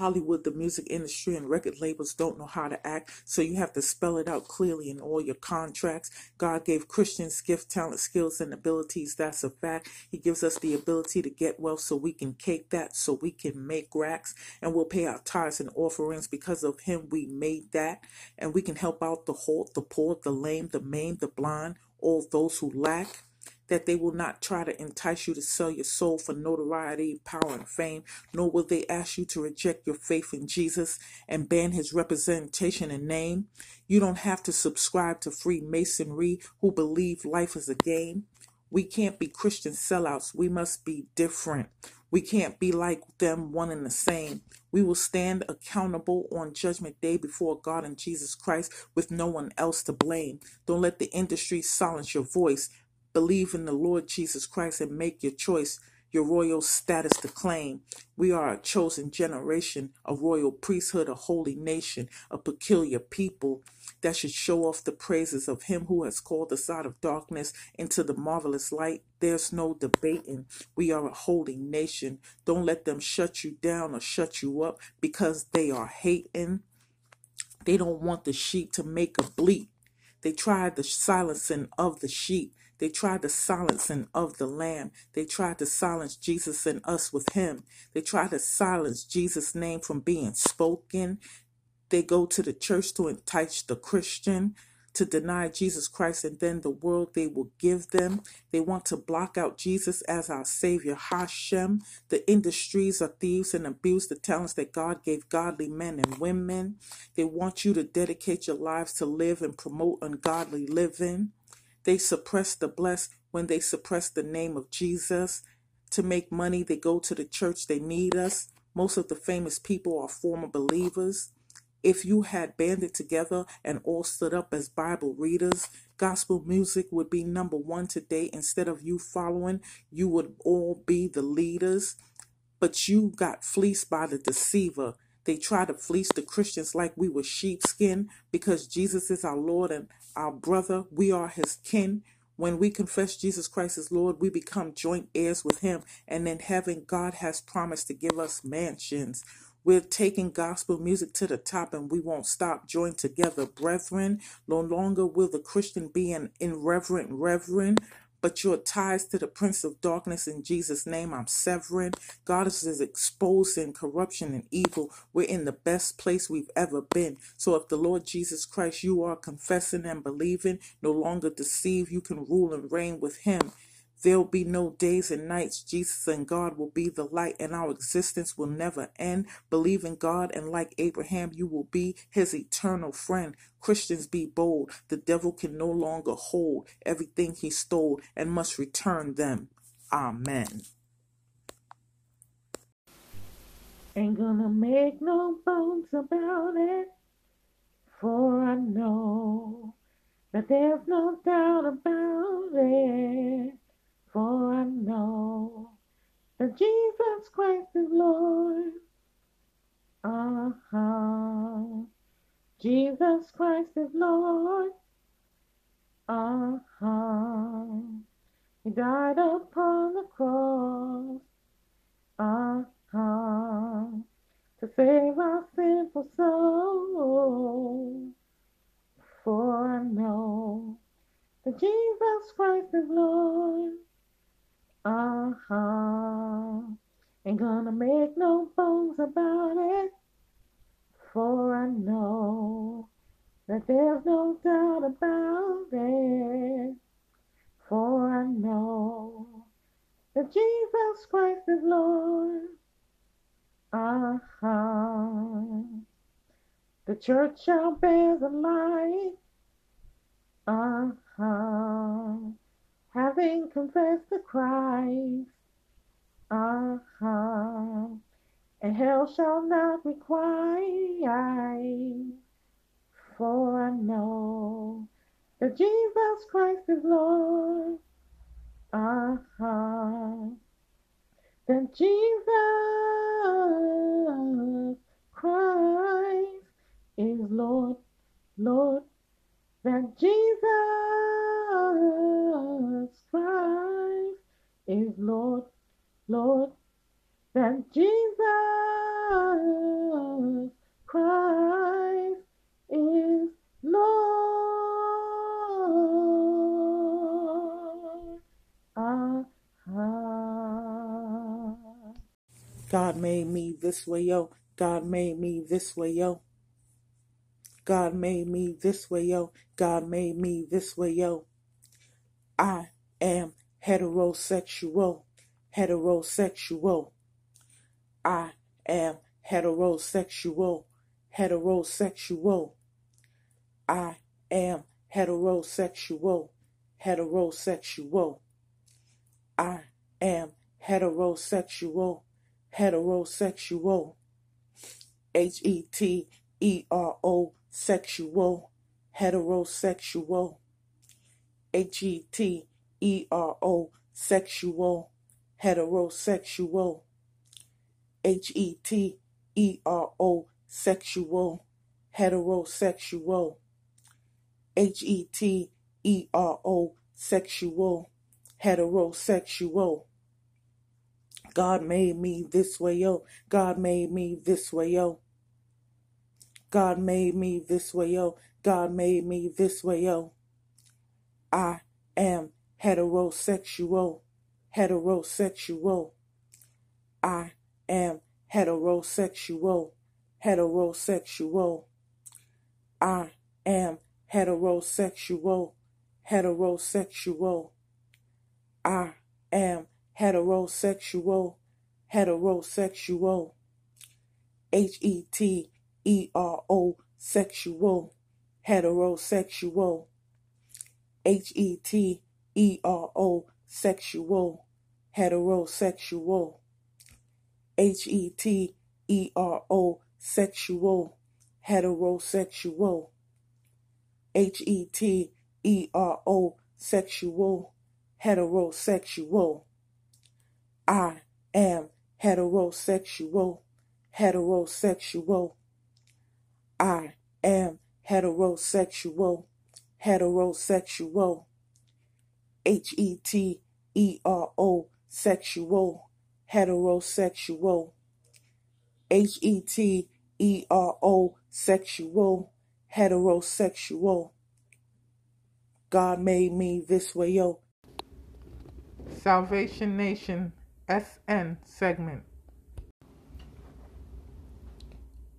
Hollywood, the music industry, and record labels don't know how to act, so you have to spell it out clearly in all your contracts. God gave Christians gift, talent, skills, and abilities. That's a fact. He gives us the ability to get wealth so we can cake that, so we can make racks, and we'll pay our tithes and offerings because of Him. We made that, and we can help out the halt, the poor, the lame, the maimed, the blind, all those who lack that they will not try to entice you to sell your soul for notoriety, power, and fame, nor will they ask you to reject your faith in Jesus and ban his representation and name. You don't have to subscribe to Freemasonry who believe life is a game. We can't be Christian sellouts. We must be different. We can't be like them, one and the same. We will stand accountable on Judgment Day before God and Jesus Christ with no one else to blame. Don't let the industry silence your voice. Believe in the Lord Jesus Christ and make your choice, your royal status to claim. We are a chosen generation, a royal priesthood, a holy nation, a peculiar people that should show off the praises of Him who has called us out of darkness into the marvelous light. There's no debating. We are a holy nation. Don't let them shut you down or shut you up because they are hating. They don't want the sheep to make a bleat. They tried the silencing of the sheep. They tried the silencing of the lamb. They tried to silence Jesus and us with him. They tried to silence Jesus' name from being spoken. They go to the church to entice the Christian to deny Jesus Christ and then the world they will give them. They want to block out Jesus as our Savior, Hashem. The industries are thieves and abuse the talents that God gave godly men and women. They want you to dedicate your lives to live and promote ungodly living. They suppress the blessed when they suppress the name of Jesus. To make money, they go to the church, they need us. Most of the famous people are former believers. If you had banded together and all stood up as Bible readers, gospel music would be number one today. Instead of you following, you would all be the leaders. But you got fleeced by the deceiver. They try to fleece the Christians like we were sheepskin because Jesus is our Lord and our brother. We are his kin. When we confess Jesus Christ as Lord, we become joint heirs with Him. And in heaven, God has promised to give us mansions. We're taking gospel music to the top and we won't stop. Join together, brethren. No longer will the Christian be an irreverent reverend, but your ties to the prince of darkness in Jesus' name, I'm severing. God is exposing corruption and evil. We're in the best place we've ever been. So if the Lord Jesus Christ you are confessing and believing, no longer deceive, you can rule and reign with him. There'll be no days and nights. Jesus and God will be the light, and our existence will never end. Believe in God, and like Abraham, you will be his eternal friend. Christians be bold. The devil can no longer hold everything he stole and must return them. Amen. Ain't gonna make no bones about it, for I know that there's no doubt about it. For I know that Jesus Christ is Lord. Uh huh. Jesus Christ is Lord. Uh huh. He died upon the cross. Uh huh. To save our sinful soul. For I know that Jesus Christ is Lord. Uh huh. Ain't gonna make no bones about it. For I know that there's no doubt about it. For I know that Jesus Christ is Lord. Uh huh. The church shall bear the light. Uh huh having confessed the Christ. Uh huh. And hell shall not require, for I know that Jesus Christ is Lord. Uh huh. That Jesus Christ is Lord, Lord. That Jesus Christ is Lord, Lord. That Jesus Christ is Lord. Uh-huh. God made me this way, yo. God made me this way, yo. God made me this way, yo. God made me this way, yo. I am heterosexual. Heterosexual. I am heterosexual. Heterosexual. I am heterosexual. Heterosexual. I am heterosexual. Heterosexual. H E T E R O sexual. Heterosexual. H E T E R O sexual. Heterosexual. H E T E R O sexual. Heterosexual. H E T E R O sexual. Heterosexual. God made me this way, yo. God made me this way, yo. God made me this way, yo. God made me this way, yo. I am heterosexual. Heterosexual. I am heterosexual. Heterosexual. I am heterosexual. Heterosexual. I am heterosexual. Heterosexual. H E T E R O sexual. Heterosexual. H E T E R O sexual. Heterosexual. H E T E R O sexual. Heterosexual. H E T E R O sexual. Heterosexual. I am heterosexual. Heterosexual. I am heterosexual. Heterosexual. H E T E R O, sexual, heterosexual. H E T E R O, sexual, heterosexual. God made me this way, yo. Salvation Nation SN segment.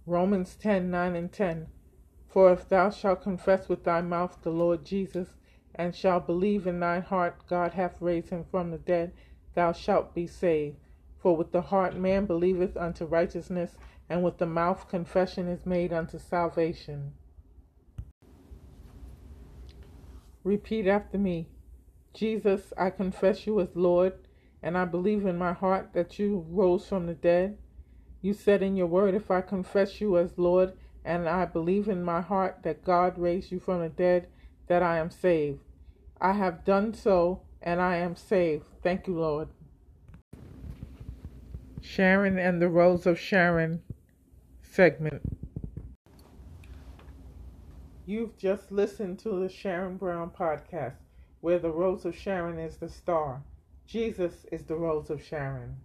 Romans 10 9 and 10. For if thou shalt confess with thy mouth the Lord Jesus, and shalt believe in thine heart God hath raised him from the dead, thou shalt be saved. For with the heart man believeth unto righteousness, and with the mouth confession is made unto salvation. Repeat after me. Jesus, I confess you as Lord, and I believe in my heart that you rose from the dead. You said in your word, if I confess you as Lord, and I believe in my heart that God raised you from the dead, that I am saved. I have done so, and I am saved. Thank you, Lord. Sharon and the Rose of Sharon segment. You've just listened to the Sharon Brown podcast, where the Rose of Sharon is the star. Jesus is the Rose of Sharon.